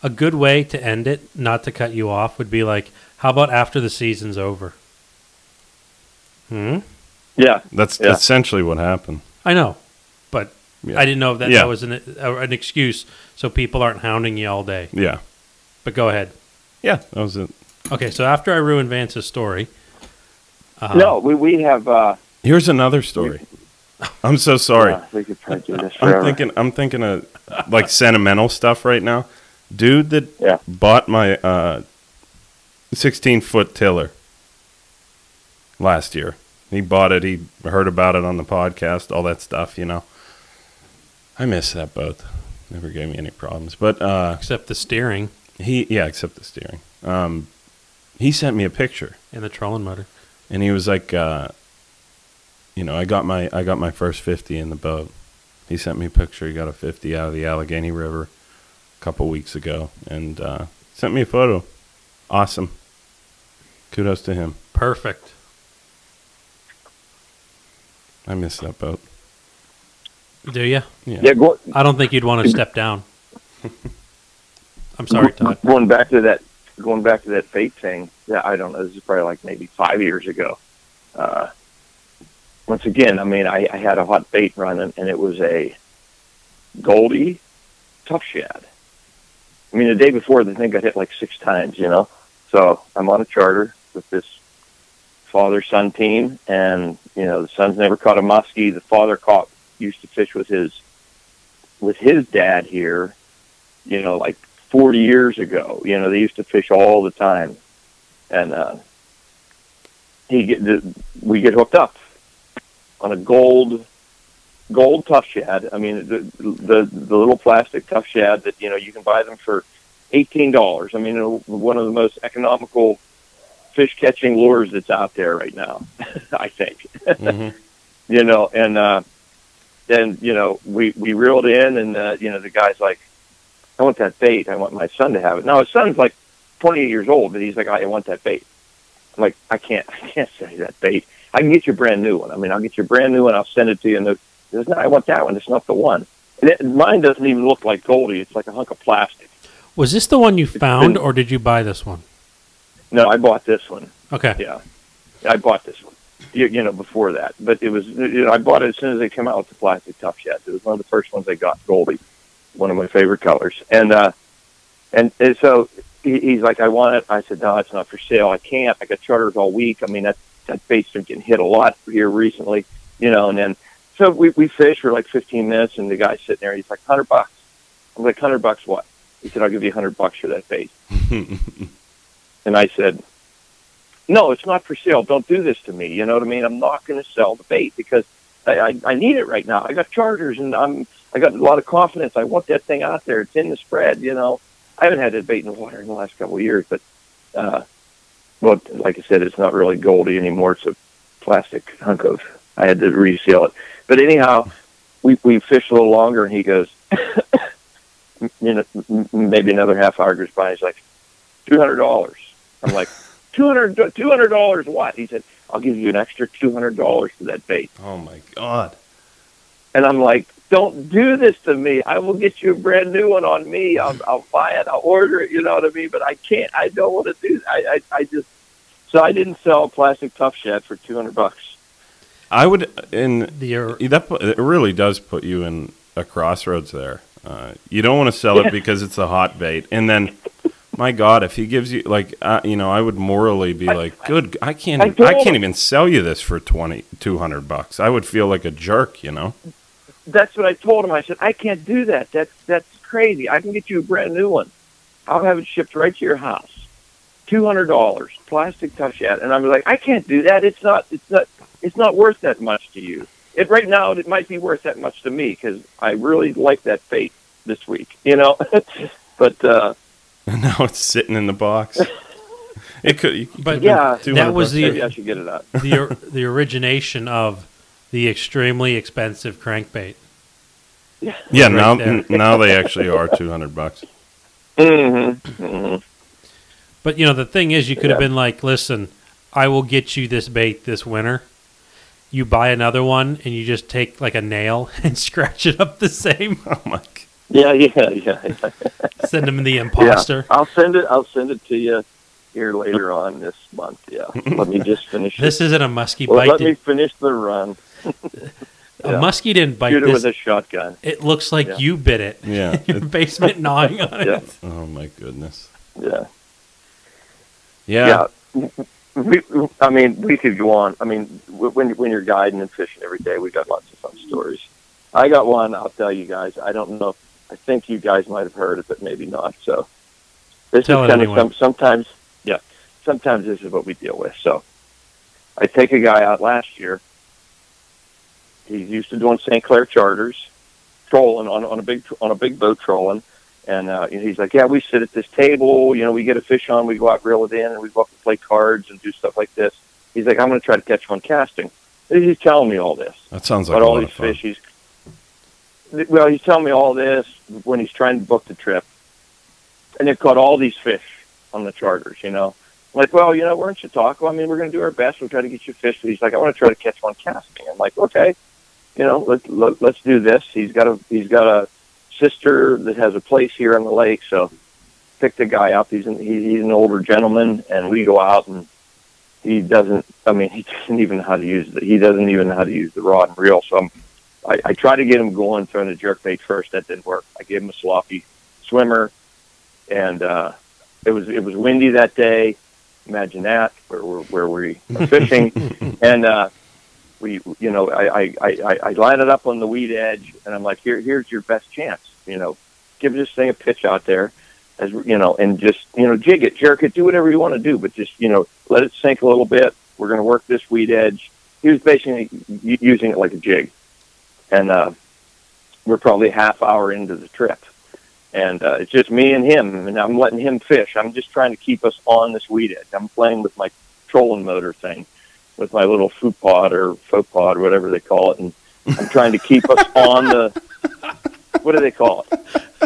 A good way to end it, not to cut you off, would be like, how about after the season's over? Hmm. Yeah. that's Yeah. essentially what happened. I know, but Yeah. I didn't know if that, Yeah. that was an uh, an excuse so people aren't hounding you all day. Yeah, But go ahead. yeah, that was it. Okay, so after I ruined Vance's story, uh, No, we we have. uh Here's another story. I'm so sorry. yeah, we could probably do this I'm thinking I'm thinking of like sentimental stuff right now. Dude that Yeah. bought my uh 16 foot tiller last year. He bought it, he heard about it on the podcast, all that stuff, you know. I miss that boat. Never gave me any problems. But uh except the steering he yeah, except the steering. Um he sent me a picture and the trolling motor. and he was like uh you know, I got my I got my first 50 in the boat. He sent me a picture. He got a 50 out of the Allegheny River a couple weeks ago and uh sent me a photo. Awesome. Kudos to him. Perfect. I miss that boat. Do you? Yeah. Yeah, go, I don't think you'd want to step down. I'm sorry, Todd. going back to that, going back to that fate thing. Yeah, I don't know. This is probably like maybe five years ago. Uh, once again, I mean, I, I had a hot bait running, and it was a Goldie Boss Shad. I mean, the day before, the thing got hit like six times. You know, so I'm on a charter with this father-son team, and you know, the son's never caught a muskie. The father caught used to fish with his with his dad here. You know, like 40 years ago. You know, they used to fish all the time, and uh, he get we get hooked up on a gold gold Boss Shad. I mean, the the the little plastic Boss Shad that you know you can buy them for eighteen dollars. I mean, one of the most economical fish catching lures that's out there right now. I think Mhm. you know, and uh, then you know we we reeled in, and uh, you know the guy's like, I want that bait. I want my son to have it. Now his son's like 28 years old, but he's like, I want that bait. I'm like, I can't, I can't sell you that bait. I can get you a brand new one. I mean, I'll get you a brand new one. I'll send it to you. And the, he goes, no, I want that one. It's not the one. And it, mine doesn't even look like Goldie. It's like a hunk of plastic. Was this the one you found, been- or did you buy this one? No, I bought this one. Okay. Yeah, I bought this one. You, you know, before that, but it was you know I bought it as soon as they came out with the plastic Boss Shads. It was one of the first ones I got, Goldie, one of my favorite colors. And uh, and, and so he, he's like, I want it. I said, No, it's not for sale. I can't. I got charters all week. I mean, that that bait's been getting hit a lot here recently, you know. And then so we we fished for like 15 minutes, and the guy's sitting there. He's like, hundred bucks. I'm like, hundred bucks what? He said, I'll give you hundred bucks for that bait. And I said, no, it's not for sale. Don't do this to me. You know what I mean? I'm not going to sell the bait because I, I, I need it right now. I got charters and I'm, I got a lot of confidence. I want that thing out there. It's in the spread, you know. I haven't had that bait in the water in the last couple of years, but, uh, well, like I said, it's not really Goldie anymore. It's a plastic hunk of, I had to reseal it. But anyhow, we, we fished a little longer and he goes, you know, maybe another half hour goes by. He's like, $200. I'm like, 200 $200 what? He said, I'll give you an extra $200 for that bait. oh my god. And I'm like, don't do this to me. I will get you a brand new one on me. I'll, I'll buy it. I'll order it. You know what I mean? But I can't. I don't want to do. I, I I just. So I didn't sell a plastic Boss Shad for 200 bucks. I would in The that it really does put you in a crossroads there. Uh, you don't want to sell Yeah. it because it's a hot bait, and then My God, if he gives you like, uh, you know, I would morally be like, good. I can't. I I, can't even sell you this for twenty two hundred bucks. I would feel like a jerk, you know. That's what I told him. I said, I can't do that. That's that's crazy. I can get you a brand new one. I'll have it shipped right to your house. Two hundred dollars, plastic Boss Shad. And I'm like, I can't do that. It's not. It's not. It's not worth that much to you. It right now. It might be worth that much to me because I really like that fate this week. You know. but uh, And now it's sitting in the box. It could. But yeah, that was the maybe I should get it out. the the origination of the extremely expensive crankbait. Yeah, right now there. n- now they actually are two hundred bucks. Mm-hmm. hmm But you know, the thing is, you could have been like, "Listen, I will get you this bait this winter." You buy another one, and you just take like a nail and scratch it up the same. Oh my! g- Yeah, yeah, yeah. yeah. Send him the imposter. Yeah, I'll send it. I'll send it to you here later on this month. Yeah, let me just finish. This it. isn't a muskie Well, bite. let me finish the run. A yeah. muskie didn't bite Shoot it this. with a shotgun. it looks like Yeah. you bit it. Yeah. your basement gnawing on it. Oh my goodness. yeah, Yeah. yeah. We, I mean, we could go on. I mean, when when you're guiding and fishing every day, we've got lots of fun stories. I got one. I'll tell you guys. I don't know. I think you guys might have heard it, but maybe not. So this Tell it is kind anyway. of some, sometimes. Yeah, sometimes this is what we deal with. So I take a guy out last year. He's used to doing St. Clair charters, trolling on on a big on a big boat trolling. And uh, he's like, yeah, we sit at this table, you know, we get a fish on, we go out, reel it in, and we go up and play cards and do stuff like this. He's like, I'm going to try to catch one casting. He's telling me all this That sounds like about all lot these of fun. fish. He's well, he's telling me all this when he's trying to book the trip, and they've caught all these fish on the charters. You know, I'm like, well, you know, we're in Chautauqua. I mean, we're going to do our best. We'll try to get you fish. But he's like, I want to try to catch one casting. I'm like, okay, you know, let, let let's do this. He's got a he's got a sister that has a place here on the lake, so pick the guy up. He's an, he, he's an older gentleman, and we go out and he doesn't. I mean, he doesn't even know how to use the. He doesn't even know how to use the rod and reel. So I'm, I, I try to get him going throwing the jerk bait first. That didn't work. I gave him a sloppy swimmer, and uh, it was it was windy that day. Imagine that where we're, where we are fishing, and uh, we you know I, I, I, I line it up on the weed edge, and I'm like, here here's your best chance. You know, give this thing a pitch out there, as you know, and just you know jig it, jerk it, do whatever you want to do, but just you know let it sink a little bit. We're going to work this weed edge. He was basically using it like a jig, and uh, we're probably half hour into the trip, and uh, it's just me and him, and I'm letting him fish. I'm just trying to keep us on this weed edge. I'm playing with my trolling motor thing, with my little food pod or faux pod, whatever they call it, and I'm trying to keep us on the. What do they call it?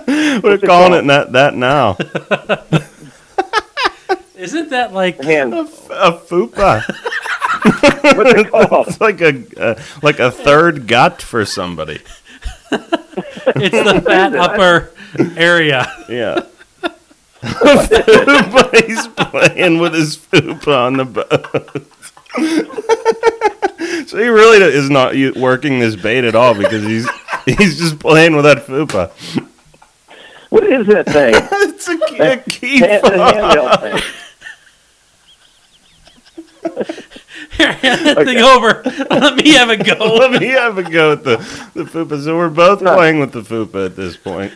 We're What's it calling called? it that that now. Isn't that like Hand. a, f- a fupa. What's it called? It's like a uh, like a third gut for somebody. it's the fat upper area? Yeah. fupa. He's playing with his fupa on the boat. so he really is not working this bait at all because he's he's just playing with that fupa. What is that thing? It's a, key- a key Hand, the fob. handheld thing. Here, hand that thing over. Let me have a go. Let me have a go at the, the fupa. So we're both No. playing with the fupa at this point.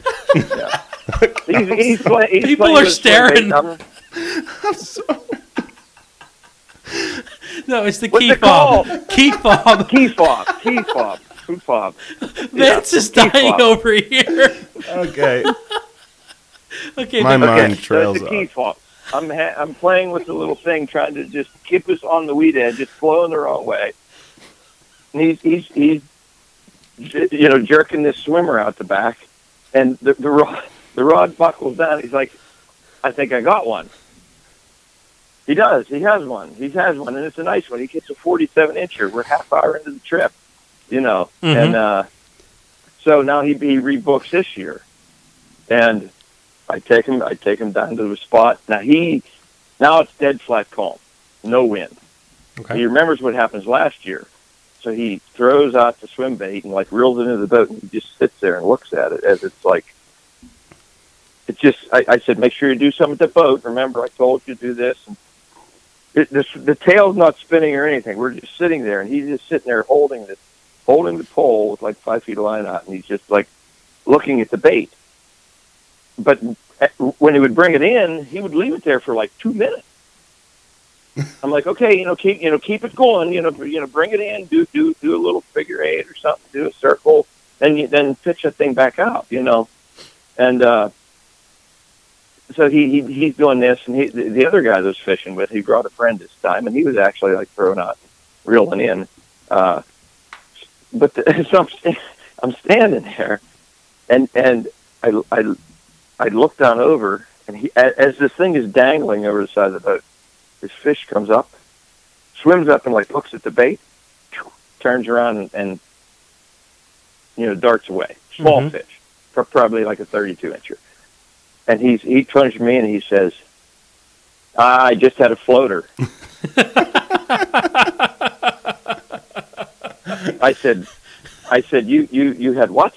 He's, he's play, he's People are with swim bait. staring. I'm- No, it's the What's key it fob. called? Key fob. Key fob, key fob, food fob. Vance is key dying fob. over here. Okay. Okay, My but- mind Okay, so trails it's a key off. fob. I'm ha- I'm playing with the little thing, trying to just keep us on the weed edge. It's flowing the wrong way. And he's he's he's you know jerking this swimmer out the back, and the the rod the rod buckles down. He's like, I think I got one. He does. He has one. He has one, and it's a nice one. He gets a 47 incher. We're half hour into the trip, you know, Mhm. and uh, so now he he rebooks this year, and I take him. I take him down to the spot. Now he, now it's dead flat calm, no wind. Okay. He remembers what happens last year, so he throws out the swim bait and like reels it into the boat, and he just sits there and looks at it as it's like it's just I, I said make sure you do something with the boat. Remember, I told you to do this. And this, the tail's not spinning or anything. We're just sitting there, and he's just sitting there holding the holding the pole with like five feet of line out, and he's just like looking at the bait. But when he would bring it in, he would leave it there for like two minutes. I'm like, okay, you know, keep you know, keep it going. You know, you know, bring it in, do do do a little figure eight or something, do a circle, then you then pitch that thing back out. You know, and uh, so he, he he's doing this, and he the, the other guy that was fishing with, he brought a friend this time, and he was actually like throwing out, reeling in. Uh, but the, so I'm, I'm standing there, and and I I I look down over, and he as this thing is dangling over the side of the boat, this fish comes up, swims up, and like looks at the bait, turns around and, and you know darts away. Small Mhm. fish, probably like a 32 incher, and he's he turns to me and he says, "I just had a floater." I said, I said, you, you, you had what?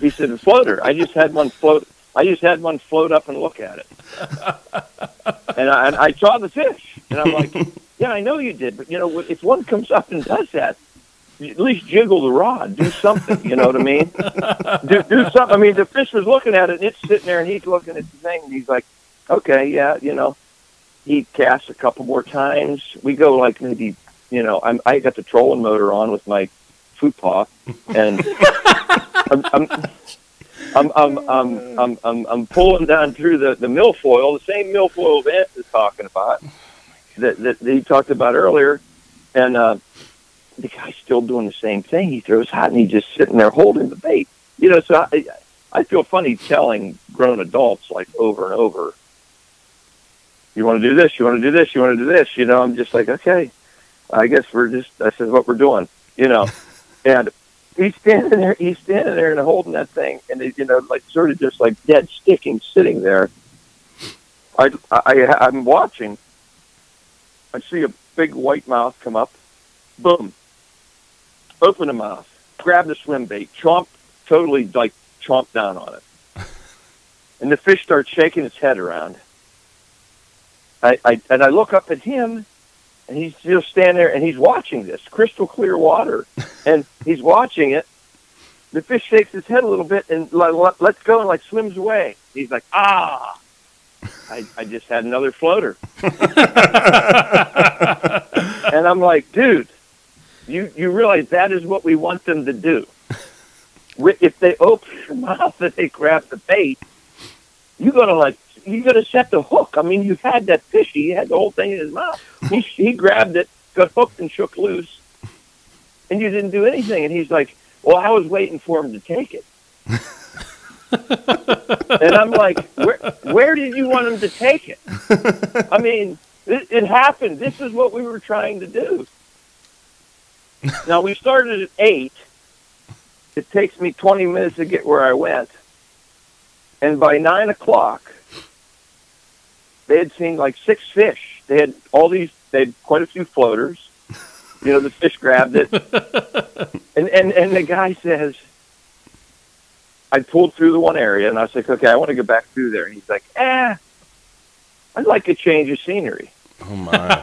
He said, a floater. I just had one float. I just had one float up and look at it. And I, and I saw the fish. And I'm like, yeah, I know you did. But, you know, if one comes up and does that, at least jiggle the rod. Do something. You know what I mean? Do, do something. I mean, the fish was looking at it, and it's sitting there, and he's looking at the thing, and he's like, okay, yeah, you know. He casts a couple more times. We go like maybe, you know, I'm, I got the trolling motor on with my foot paw, and I'm, I'm, I'm, I'm, I'm, I'm, I'm, I'm pulling down through the, the milfoil, the same milfoil Vance is talking about, that, that he talked about earlier, and uh, the guy's still doing the same thing. He throws hot, and he's just sitting there holding the bait. You know, so I, I feel funny telling grown adults like over and over, you want to do this, you want to do this, you want to do this. You know, I'm just like, okay, I guess we're just, this is what we're doing, you know. and he's standing there, he's standing there and holding that thing, and it, you know, like sort of just like dead sticking, sitting there. I, I, I'm watching. I see a big white mouth come up. Boom. Open the mouth. Grab the swim bait. Chomp. Totally like chomp down on it. And the fish starts shaking its head around. I, I and I look up at him, and he's still standing there, and he's watching this crystal clear water, and he's watching it. The fish shakes his head a little bit and let, let, lets go and like swims away. He's like, ah, I, I just had another floater. and I'm like, dude, you you realize that is what we want them to do. If they open their mouth and they grab the bait, you're gonna like you're gonna set the hook. I mean, you had that fish. He had the whole thing in his mouth. He he grabbed it, got hooked, and shook loose, and you didn't do anything. And he's like, "Well, I was waiting for him to take it." and I'm like, where, where did you want him to take it? I mean, it, it happened. This is what we were trying to do. Now, we started at 8. It takes me 20 minutes to get where I went. And by 9 o'clock, they had seen like six fish. They had all these, they had quite a few floaters. You know, the fish grabbed it. and, and, and the guy says, I pulled through the one area and I was like, okay, I want to go back through there. And he's like, eh, I'd like a change of scenery. Oh my.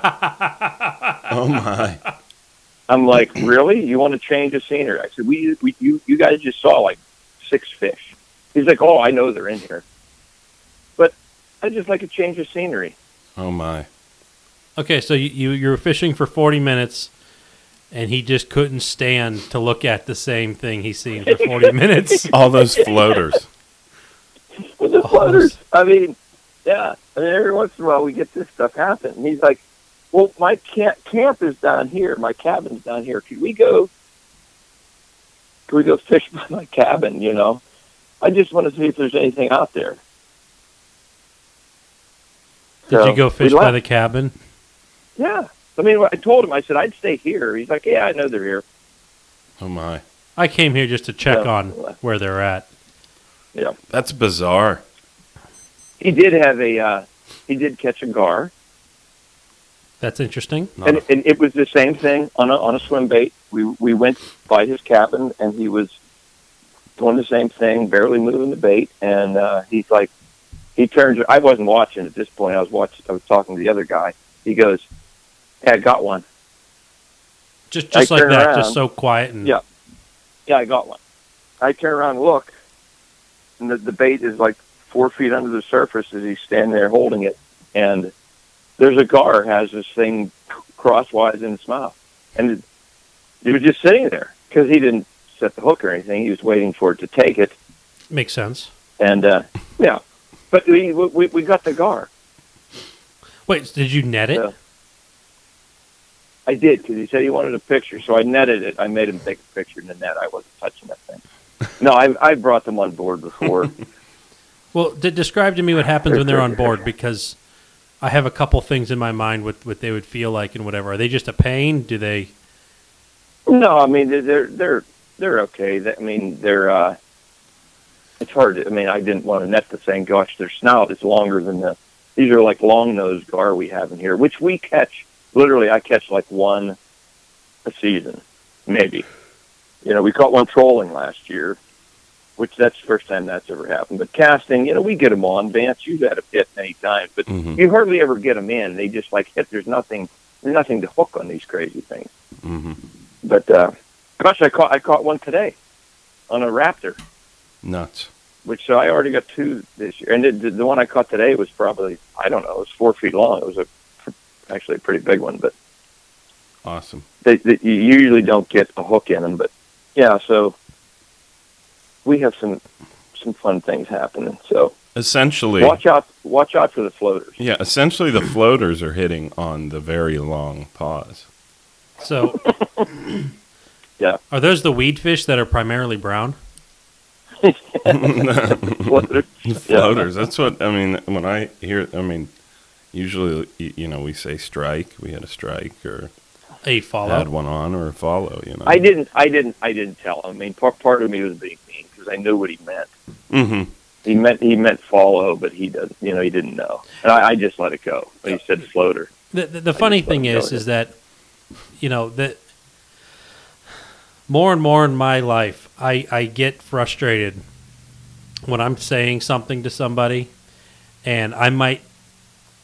oh my. I'm like, really? You want to change the scenery? I said, we, we you, you guys just saw like six fish. He's like, oh, I know they're in here. But I just like a change of scenery. Oh my. Okay, so you, you you were fishing for forty minutes, and he just couldn't stand to look at the same thing he's seen for forty minutes. All those floaters. With the floaters. this- I mean, yeah. I mean, every once in a while we get this stuff happen. And he's like, well, my camp, camp is down here. My cabin's down here. Could we go? Could we go fish by my cabin? You know, I just want to see if there's anything out there. Did So, you go fish by left. the cabin? Yeah. I mean, I told him. I said I'd stay here. He's like, yeah, I know they're here. Oh my. I came here just to check Yeah. on where they're at. Yeah. That's bizarre. He did have a. Uh, he did catch a gar, That's interesting. And, and it was the same thing on a on a swim bait. We we went by his cabin, and he was doing the same thing, barely moving the bait, and uh, he's like, he turns. I wasn't watching at this point. I was watching. I was talking to the other guy. He goes, "Hey, I got one. Just just I like that, around. just so quiet and Yeah. Yeah, I got one." I turn around and look, and the, the bait is like four feet under the surface as he's standing there holding it, and there's a gar has this thing crosswise in its mouth, and it, was just sitting there because he didn't set the hook or anything. He was waiting for it to take it, makes sense. and uh, yeah, but we we, we got the gar. Wait, did you net it? Yeah. I did because he said he wanted a picture, so I netted it. I made him take a picture in the net. I wasn't touching that thing. No, I I brought them on board before. Well, d- describe to me what happens when they're on board because I have a couple things in my mind what what they would feel like and whatever. Are they just a pain? Do they? no, I mean they're they're they're, okay. I mean they're. uh It's hard. To, I mean I didn't want to net the thing. Gosh, their snout is longer than the. These are like long nosed gar we have in here, which we catch. Literally, I catch like one a season, maybe. You know, we caught one trolling last year, which that's the first time that's ever happened. But casting, you know, we get them on. Vance, you've had a hit many times, but hmm you hardly ever get them in. They just like hit. There's nothing. There's nothing to hook on these crazy things. hmm But uh, gosh, I caught I caught one today on a raptor, Nuts. which so I already got two this year. And the, the one I caught today was probably I don't know, it was four feet long. It was a actually a pretty big one, but Awesome. they, they, you usually don't get a hook in them. But yeah, so we have some some fun things happening. So Essentially, watch out, watch out for the floaters. yeah. Essentially, the floaters are hitting on the very long pause. So, Yeah. Are those the weed fish that are primarily brown? Floaters. The floaters. That's what I mean. When I hear, I mean, usually, you know, we say strike. We had a strike or A follow. had one on or a follow. You know. I didn't, I didn't, I didn't tell him. I mean, part part of me was being mean because I knew what he meant. Mm-hmm. He meant he meant follow, but he doesn't. You know, he didn't know, and I, I just let it go. He said floater. The, the, the funny thing is, is that you know that more and more in my life, I I get frustrated when I'm saying something to somebody, and I might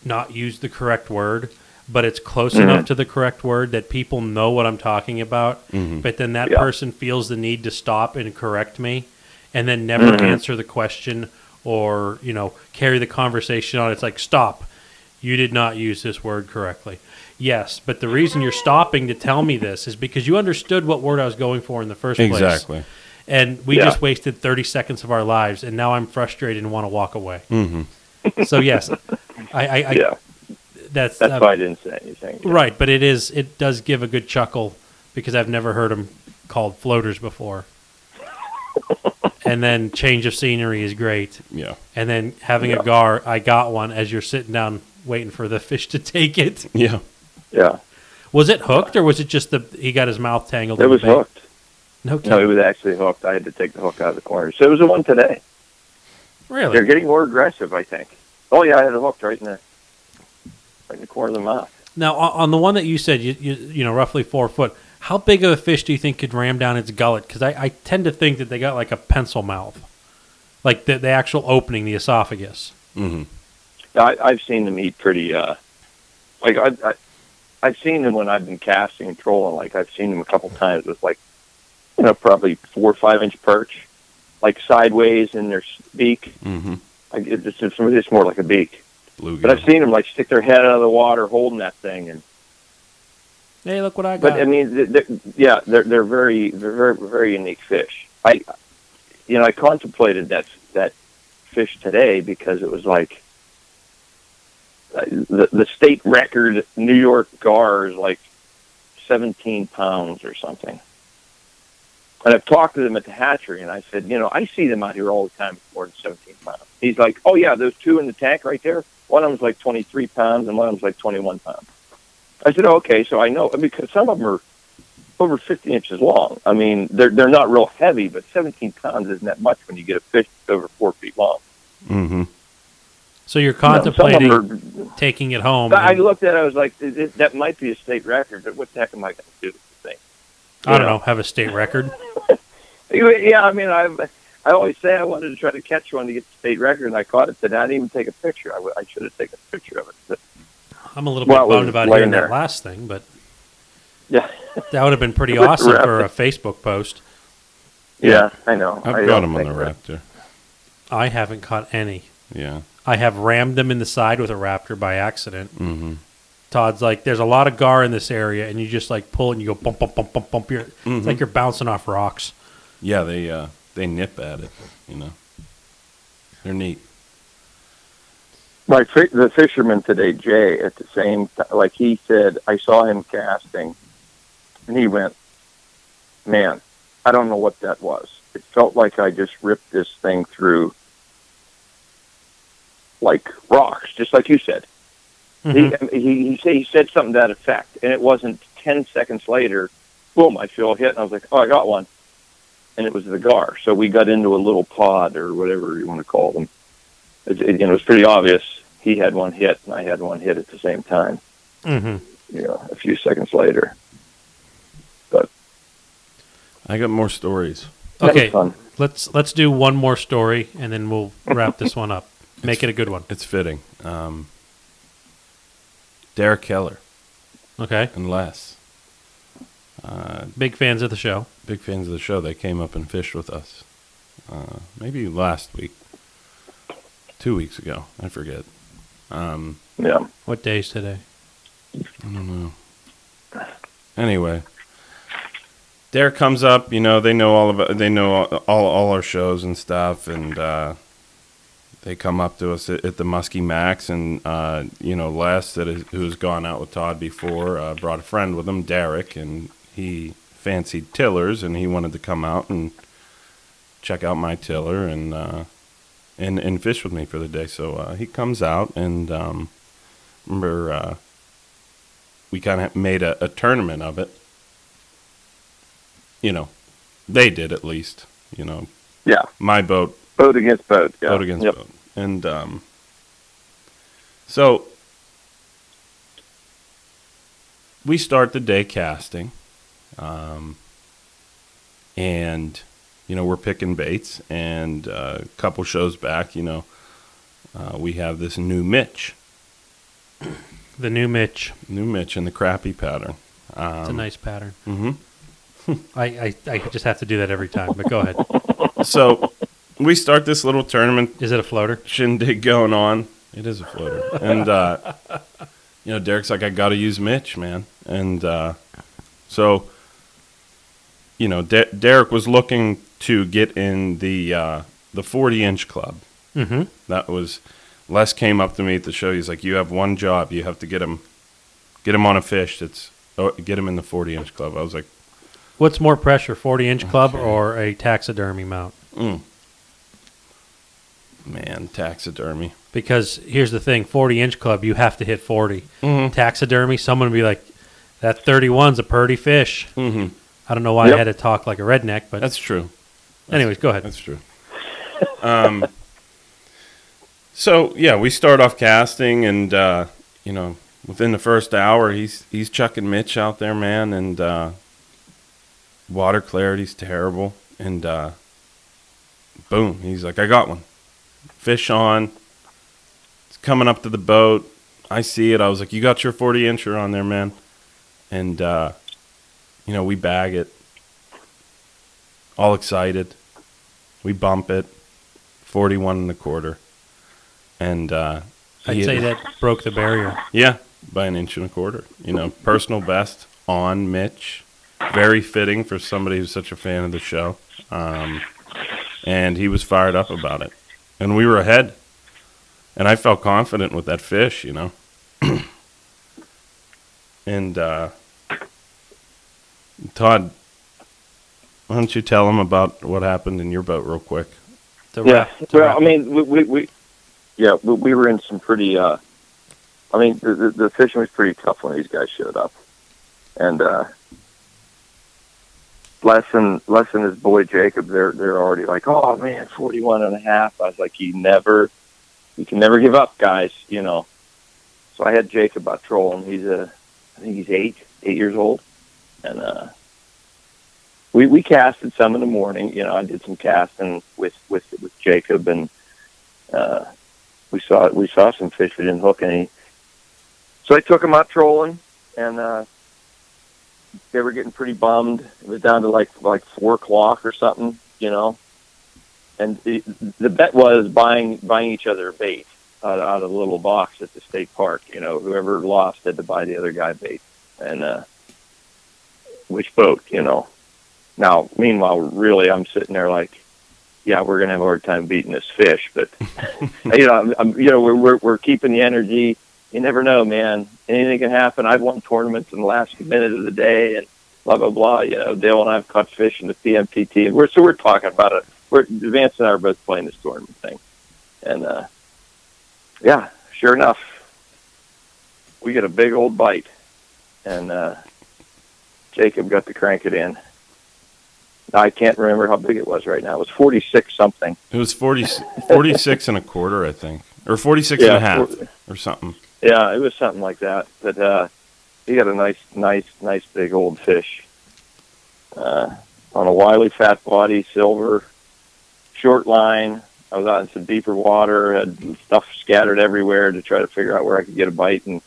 not use the correct word, but it's close Mhm. enough to the correct word that people know what I'm talking about. Mm-hmm. But then that Yeah. person feels the need to stop and correct me, and then never Mhm. answer the question or you know carry the conversation on. It's like stop. You did not use this word correctly. Yes, but the reason you're stopping to tell me this is because you understood what word I was going for in the first place. Exactly. And we Yeah. just wasted 30 seconds of our lives, and now I'm frustrated and want to walk away. Mm-hmm. So yes, I, I, I yeah, that's, that's uh, why I didn't say anything. right. But it is it does give a good chuckle because I've never heard them called floaters before. and then change of scenery is great. Yeah. And then having Yeah. a gar, I got one as you're sitting down waiting for the fish to take it. Yeah. Yeah, Was it hooked or was it just the he got his mouth tangled? it was bait? hooked. No, No, it was actually hooked. I had to take the hook out of the corner. So it was the one today. really. They're getting more aggressive, I think. Oh yeah, I had it hooked right in the right in the corner of the mouth. Now, on on the one that you said, you, you you know, roughly four foot. How big of a fish do you think could ram down its gullet? Because I, I tend to think that they got like a pencil mouth, like the the actual opening, the esophagus. Mm-hmm. I, I've seen them eat pretty. uh Like I, I, I've seen them when I've been casting and trolling. Like I've seen them a couple times with like, you know, probably four or five inch perch, like sideways in their beak. Mm-hmm. Like it's, it's, it's more like a beak. Bluegill. But I've seen them like stick their head out of the water holding that thing, and Hey, look what I got! but I mean, they're, yeah, they're they're very they're very very unique fish. I, you know, I contemplated that that fish today because it was like uh, the the state record New York gar is like seventeen pounds or something. And I've talked to them at the hatchery, and I said, you know, I see them out here all the time more than seventeen pounds. He's like, oh yeah, those two in the tank right there. One of them's like twenty three pounds, and one of them's like twenty one pounds. I said, oh, okay, so I know because some of them are over 50 inches long. I mean, they're they're not real heavy, but 17 pounds isn't that much when you get a fish that's over four feet long. Mm-hmm. so you're You know, some of contemplating them are- taking it home. I looked at it, I was like, "Th- th- that might be a state record, but what the heck am I going to do with the thing? I don't you know. Have a state record. Yeah, I mean, I've I always say I wanted to try to catch one to get the state record, and I caught it today. I didn't even take a picture. I, w- I should have taken a picture of it. But, I'm a little Well, bit bummed about laying hearing that last thing, but yeah, that would have been pretty awesome for a. Facebook post. yeah, I know. I've I got don't him on the Raptor. I haven't caught any. Yeah. I have rammed them in the side with a raptor by accident. Mm-hmm. Todd's like, "There's a lot of gar in this area," and you just like pull and you go bump, bump, bump, bump, bump. You're, It's Mhm. like you're bouncing off rocks. Yeah, they uh, they nip at it. You know, they're neat. My the fisherman today, Jay, at the same time, like he said, I saw him casting, and he went, "Man, I don't know what that was. It felt like I just ripped this thing through, like rocks, just like you said." Mhm. He, he he said he said something to that effect, and it wasn't ten seconds later. Boom! I feel a hit, and I was like, "Oh, I got one," and it was the gar. So we got into a little pod or whatever you want to call them. It, it, you know, it was pretty obvious. He had one hit, and I had one hit at the same time. hmm You know, a few seconds later. But I got more stories. Okay, fun. let's let's do one more story and then we'll wrap this one up. Make it a good one. It's fitting. Um, Derek Keller Okay, and Les, uh, big fans of the show. big fans of the show. They came up and fished with us. Uh, maybe last week, two weeks ago. I forget. Um, Yeah. What day's today? I don't know. Anyway, Derek comes up. You know, they know all about. They know all all, all our shows and stuff, and uh, they come up to us at, at the Muskie Max, and uh, you know, Les, that is, who's gone out with Todd before, uh, brought a friend with him, Derek, and he fancied tillers, and he wanted to come out and check out my tiller and uh, and and fish with me for the day. So uh, he comes out, and um, remember. Uh, we kind of made a, a tournament of it. You know, they did at least. You know, Yeah. my boat, Boat against boat. Yeah. boat against Yep. boat, and um, so we start the day casting, um, and you know we're picking baits, and uh, a couple shows back, you know, uh, we have this new Mitch, The new Mitch. new Mitch in the crappy pattern. Um, It's a nice pattern. hmm I, I I just have to do that every time. But go ahead. so we start this little tournament Is it a floater? shindig going on. It is a floater, and uh, you know Derek's like, I got to use Mitch, man, and uh, so you know De- Derek was looking to get in the uh, the forty inch club. Mm-hmm. That was Les came up to me at the show. He's like, you have one job. You have to get him get him on a fish that's oh, get him in the forty inch club. I was like, What's more pressure, 40 inch club or a taxidermy mount? mm. man, taxidermy. Because here's the thing 40 inch club, you have to hit 40. Mm-hmm. Taxidermy, someone would be like, that 31's a purty fish. Mm-hmm. I don't know why Yep. I had to talk like a redneck, but That's true. Anyways, go ahead. That's true. Um, so yeah, we start off casting, and uh, you know, within the first hour, he's he's chucking Mitch out there, man, and uh, water clarity's terrible, and uh, boom, he's like, I got one, fish on. It's coming up to the boat. I see it. I was like, you got your forty incher on there, man, and uh, you know, we bag it. All excited. We bump it, 41 and a quarter. And uh, I'd he- say that broke the barrier. Yeah, by an inch and a quarter. You know, personal best on Mitch. Very fitting for somebody who's such a fan of the show. Um, and he was fired up about it. And we were ahead. And I felt confident with that fish, you know. and uh, Todd, why don't you tell them about what happened in your boat real quick? To Yeah. wrap- to Well, wrap- I mean, we, we, we yeah, we, we were in some pretty. uh I mean, the, the the fishing was pretty tough when these guys showed up, and uh Les and Les and his boy Jacob, they're they're already like, oh man, forty one and a half. I was like, you never, you can never give up, guys. You know. So I had Jacob out trolling. He's a, I think he's eight, eight years old, and uh we we casted some in the morning. You know, I did some casting with with with Jacob, and uh, we saw we saw some fish we didn't hook any. So I took them out trolling, and uh, they were getting pretty bummed. It was down to like like four o'clock or something, you know. And the the bet was buying buying each other bait out, out of a little box at the state park. You know, whoever lost had to buy the other guy bait, and uh, which boat, you know. Now, meanwhile, really, I'm sitting there like, yeah, we're gonna have a hard time beating this fish, but you know, I'm, I'm, you know, we're, we're we're keeping the energy. You never know, man. Anything can happen. I've won tournaments in the last minute of the day, and blah blah blah. You know, Dale and I have caught fish in the PMTT, and we're so we're talking about it. We're Vance and I are both playing this tournament thing, and uh, yeah, sure enough, we get a big old bite, and uh, Jacob got to crank it in. I can't remember how big it was right now. It was 46 something. It was 40, 46 and a quarter, I think, or 46 and a half, or something. yeah, it was something like that. But uh, he got a nice, nice, nice big old fish uh, on a Wiley fat body, silver, short line. I was out in some deeper water, had stuff scattered everywhere to try to figure out where I could get a bite, and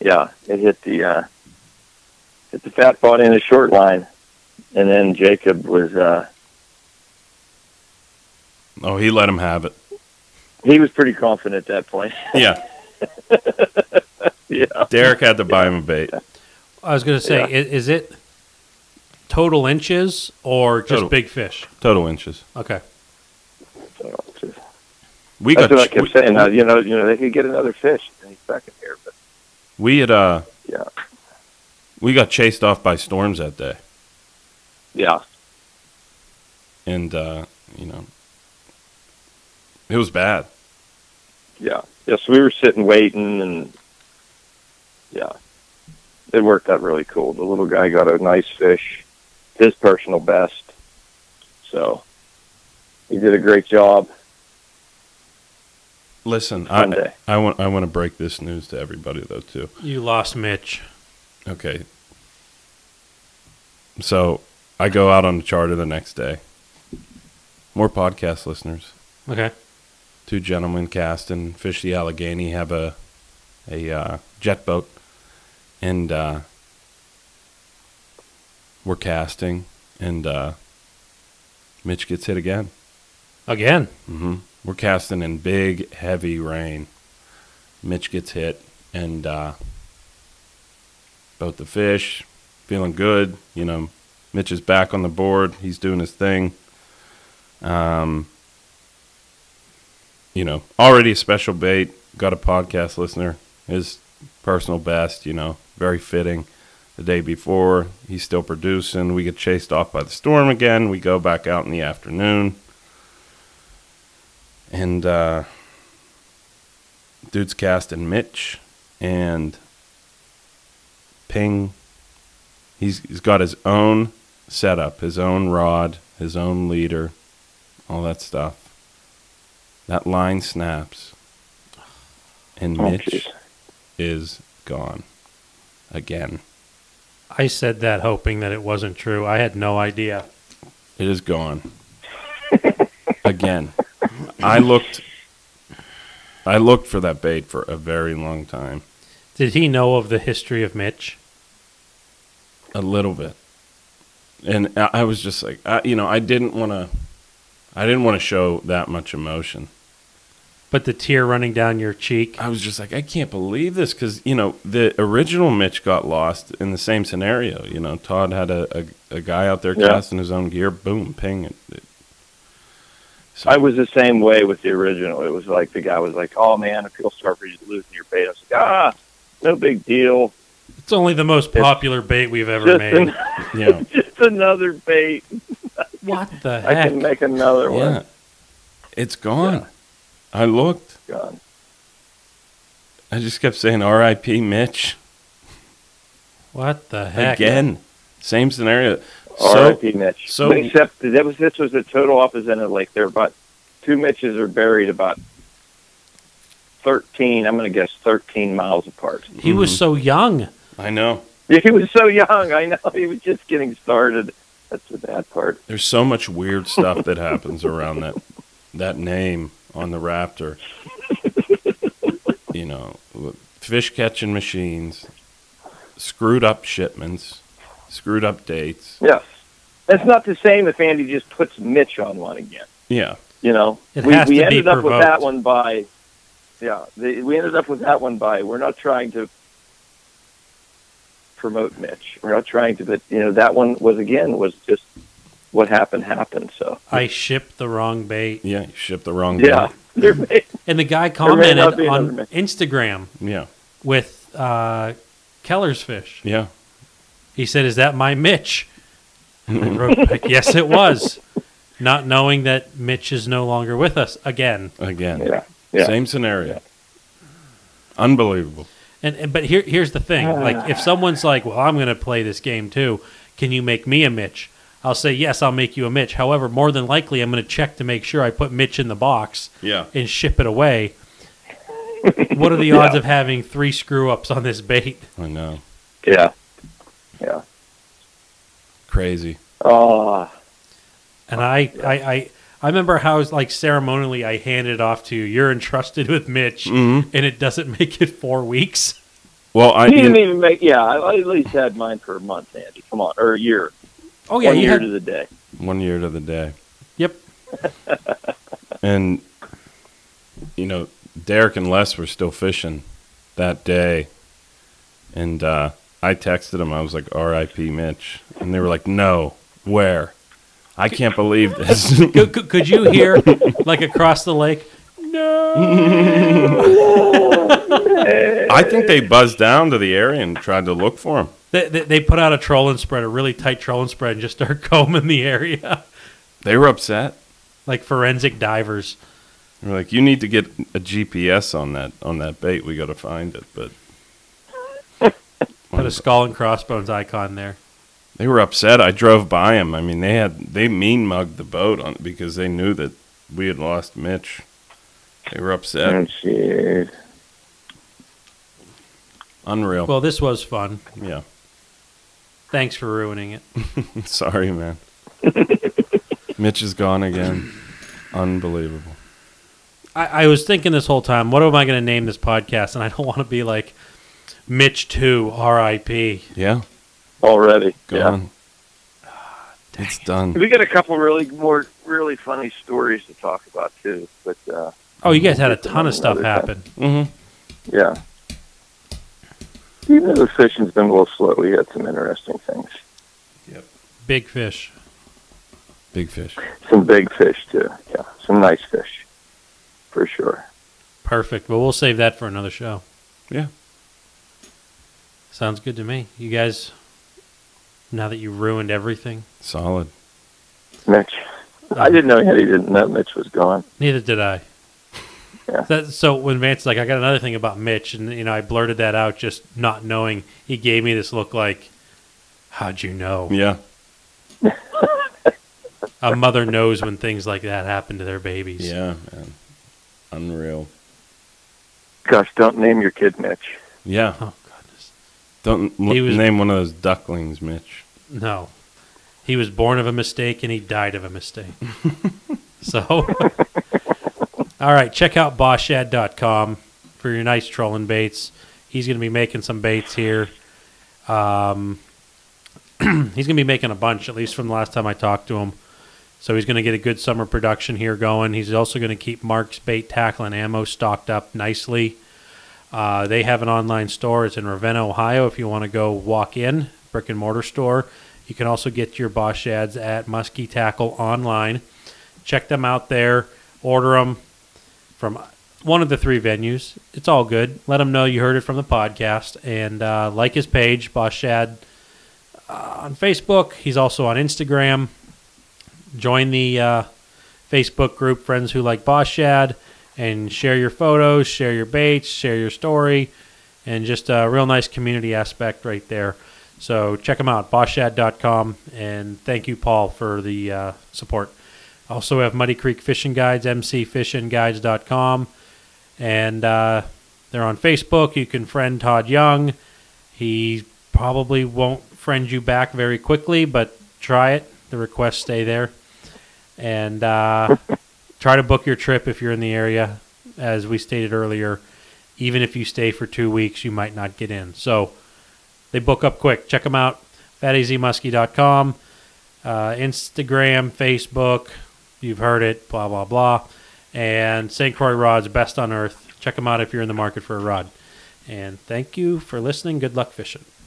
yeah, it hit the uh, hit the fat body in a short line, and then Jacob was uh, Oh, he let him have it. he was pretty confident at that point. Yeah, yeah, Derek had to buy him a bait. I was going to say, Yeah. i- is it total inches or just Total. big fish? Total inches. Okay. so, We that's got what I kept we, saying. Uh, you know, you know, they could get another fish any second here, but we had uh Yeah. we got chased off by storms that day, yeah, and uh, you know it was bad. yeah, yes. we were sitting waiting, and yeah, it worked out really cool. The little guy got a nice fish, his personal best. So he did a great job. Listen, Fun I. I want I want to break this news to everybody though too. You lost Mitch. Okay. So I go out on the charter the next day. More podcast listeners. Okay. Two gentlemen cast and fish the Allegheny have a a uh, jet boat, and uh, we're casting, and uh, Mitch gets hit again. Again. hmm We're casting in big, heavy rain. Mitch gets hit, and uh, both the fish feeling good. You know, Mitch is back on the board. He's doing his thing. Um, you know, already a special bait. Got a podcast listener. His personal best. You know, very fitting. The day before, he's still producing. We get chased off by the storm again. We go back out in the afternoon and uh, dude's casting Mitch and Ping. He's he's got his own setup, his own rod, his own leader, all that stuff. That line snaps, and Oh, Mitch jeez. is gone again. I said that hoping that it wasn't true. I had no idea. It is gone again. I looked. I looked for that bait for a very long time. Did he know of the history of Mitch? A little bit. And I I was just like, I, you know, I didn't want to, I didn't want to show that much emotion. But the tear running down your cheek. I was just like, I can't believe this because you know the original Mitch got lost in the same scenario. You know, Todd had a, a, a guy out there Yeah. casting his own gear, boom, ping. It, it, so, I was the same way with the original. It was like the guy was like, "Oh man, I feel sorry for you losing your bait." I was like, "Ah, no big deal. It's only the most It's popular bait we've ever made. an- yeah, just another bait. what the heck? I can make another yeah, one." it's gone. I looked. God. I just kept saying, "R.I.P. Mitch." What the heck? Again, same scenario. So R.I.P. Mitch. so- except that was this was the total opposite of lake. There, about two Mitches are buried about thirteen. I'm going to guess thirteen miles apart. He was Mhm. so young. I know. He was so young. I know he was just getting started. That's the bad part. There's so much weird stuff that happens around that that name on the Raptor. You know, fish catching machines, screwed up shipments, screwed up dates. Yes. It's not the same if Andy just puts Mitch on one again. Yeah, You know, It we, has we to be ended up with that one by, yeah, the, we ended up with that one by. We're not trying to promote Mitch. We're not trying to, but you know, that one was again was just what happened happened. So I shipped the wrong bait. yeah, you shipped the wrong. yeah, bait. There may- And the guy commented on. Instagram yeah, with uh, Keller's fish. yeah. He said, "Is that my Mitch?" I wrote back, "Yes, it was." Not knowing that Mitch is no longer with us again. Again, yeah, yeah. same scenario. Unbelievable. And, and but here here's the thing: uh. like if someone's like, "Well, I'm going to play this game too. Can you make me a Mitch?" I'll say, "Yes, I'll make you a Mitch." However, more than likely, I'm going to check to make sure I put Mitch in the box Yeah, and ship it away. what are the odds of having three screw ups on this bait? I know. yeah, yeah. Crazy. Oh, And I, I, I, I remember how like ceremonially I handed it off to you. You're entrusted with Mitch, Mhm. and it doesn't make it four weeks. Well, I he you didn't know, even make. Yeah, I I at least had mine for a month, Andy. Come on, or a year. Oh yeah, one year had. to the day. one year to the day. Yep. And you know, Derek and Les were still fishing that day, and uh, I texted them. I was like, "R.I.P. Mitch," and they were like, "No, where? I can't believe this." Could, could, could you hear like across the lake? No. I think they buzzed down to the area and tried to look for him. They, they, they put out a trolling spread, a really tight trolling spread, and just start combing the area They were upset. like forensic divers. They were like, "You need to get a GPS on that on that bait. We got to find it." But Put a skull and crossbones icon there. They were upset. I drove by them. I mean, they had they mean mugged the boat on because they knew that we had lost Mitch. They were upset. Oh. Unreal. Well, this was fun. yeah. Thanks for ruining it. Sorry, man. Mitch is gone again. Unbelievable. I, I was thinking this whole time, what am I going to name this podcast? And I don't want to be like Mitch 2 RIP. Yeah, Already. Yeah. gone. It's done. We got a couple really more really funny stories to talk about too. But uh, Oh, you guys had a ton of stuff another time. happen. hmm yeah, even though the fishing's been a little slow, we had some interesting things. Yep. Big fish. Big fish. Some big fish too. Yeah, some nice fish for sure. Perfect. Well, we'll save that for another show. Yeah. Sounds good to me. You guys, now that you ruined everything, Solid. Mitch, I um, didn't know he didn't know Mitch was gone. neither did I. Yeah. That, so when Vance's like, I got another thing about Mitch, and you know, I blurted that out, just not knowing. He gave me this look like, "How'd you know?" Yeah. A mother knows when things like that happen to their babies. Yeah, man. Unreal. Gosh, don't name your kid Mitch. Yeah. Oh Don't l- He was- name one of those ducklings, Mitch. No. He was born of a mistake and he died of a mistake. so, all right, check out bossshad.com for your nice trolling baits. He's going to be making some baits here. Um, he's going to be making a bunch, at least from the last time I talked to him. So he's going to get a good summer production here going. He's also going to keep Mark's bait, tackle, and ammo stocked up nicely. Uh, they have an online store. It's in Ravenna, Ohio. If you want to go walk in, brick and mortar store. You can also get your Boss Shads at Muskie Tackle online. Check them out there. Order them from one of the three venues. It's all good. Let them know you heard it from the podcast and uh, like his page, Boss Shad, uh, on Facebook. He's also on Instagram. Join the uh, Facebook group Friends Who Like Boss Shad and share your photos, share your baits, share your story, and just a real nice community aspect right there. So check them out, bossshad.com, and thank you, Paul, for the uh, support. Also, we have Muddy Creek Fishing Guides, mcfishingguides.com, and uh, they're on Facebook. You can friend Todd Young. He probably won't friend you back very quickly, but try it. The requests stay there. And uh, try to book your trip if you're in the area. As we stated earlier, even if you stay for two weeks, you might not get in. So they book up quick. Check them out. FatAZMuskie.com, uh, Instagram, Facebook. You've heard it, blah, blah, blah. And St. Croix Rods, best on earth. Check them out if you're in the market for a rod. And thank you for listening. Good luck fishing.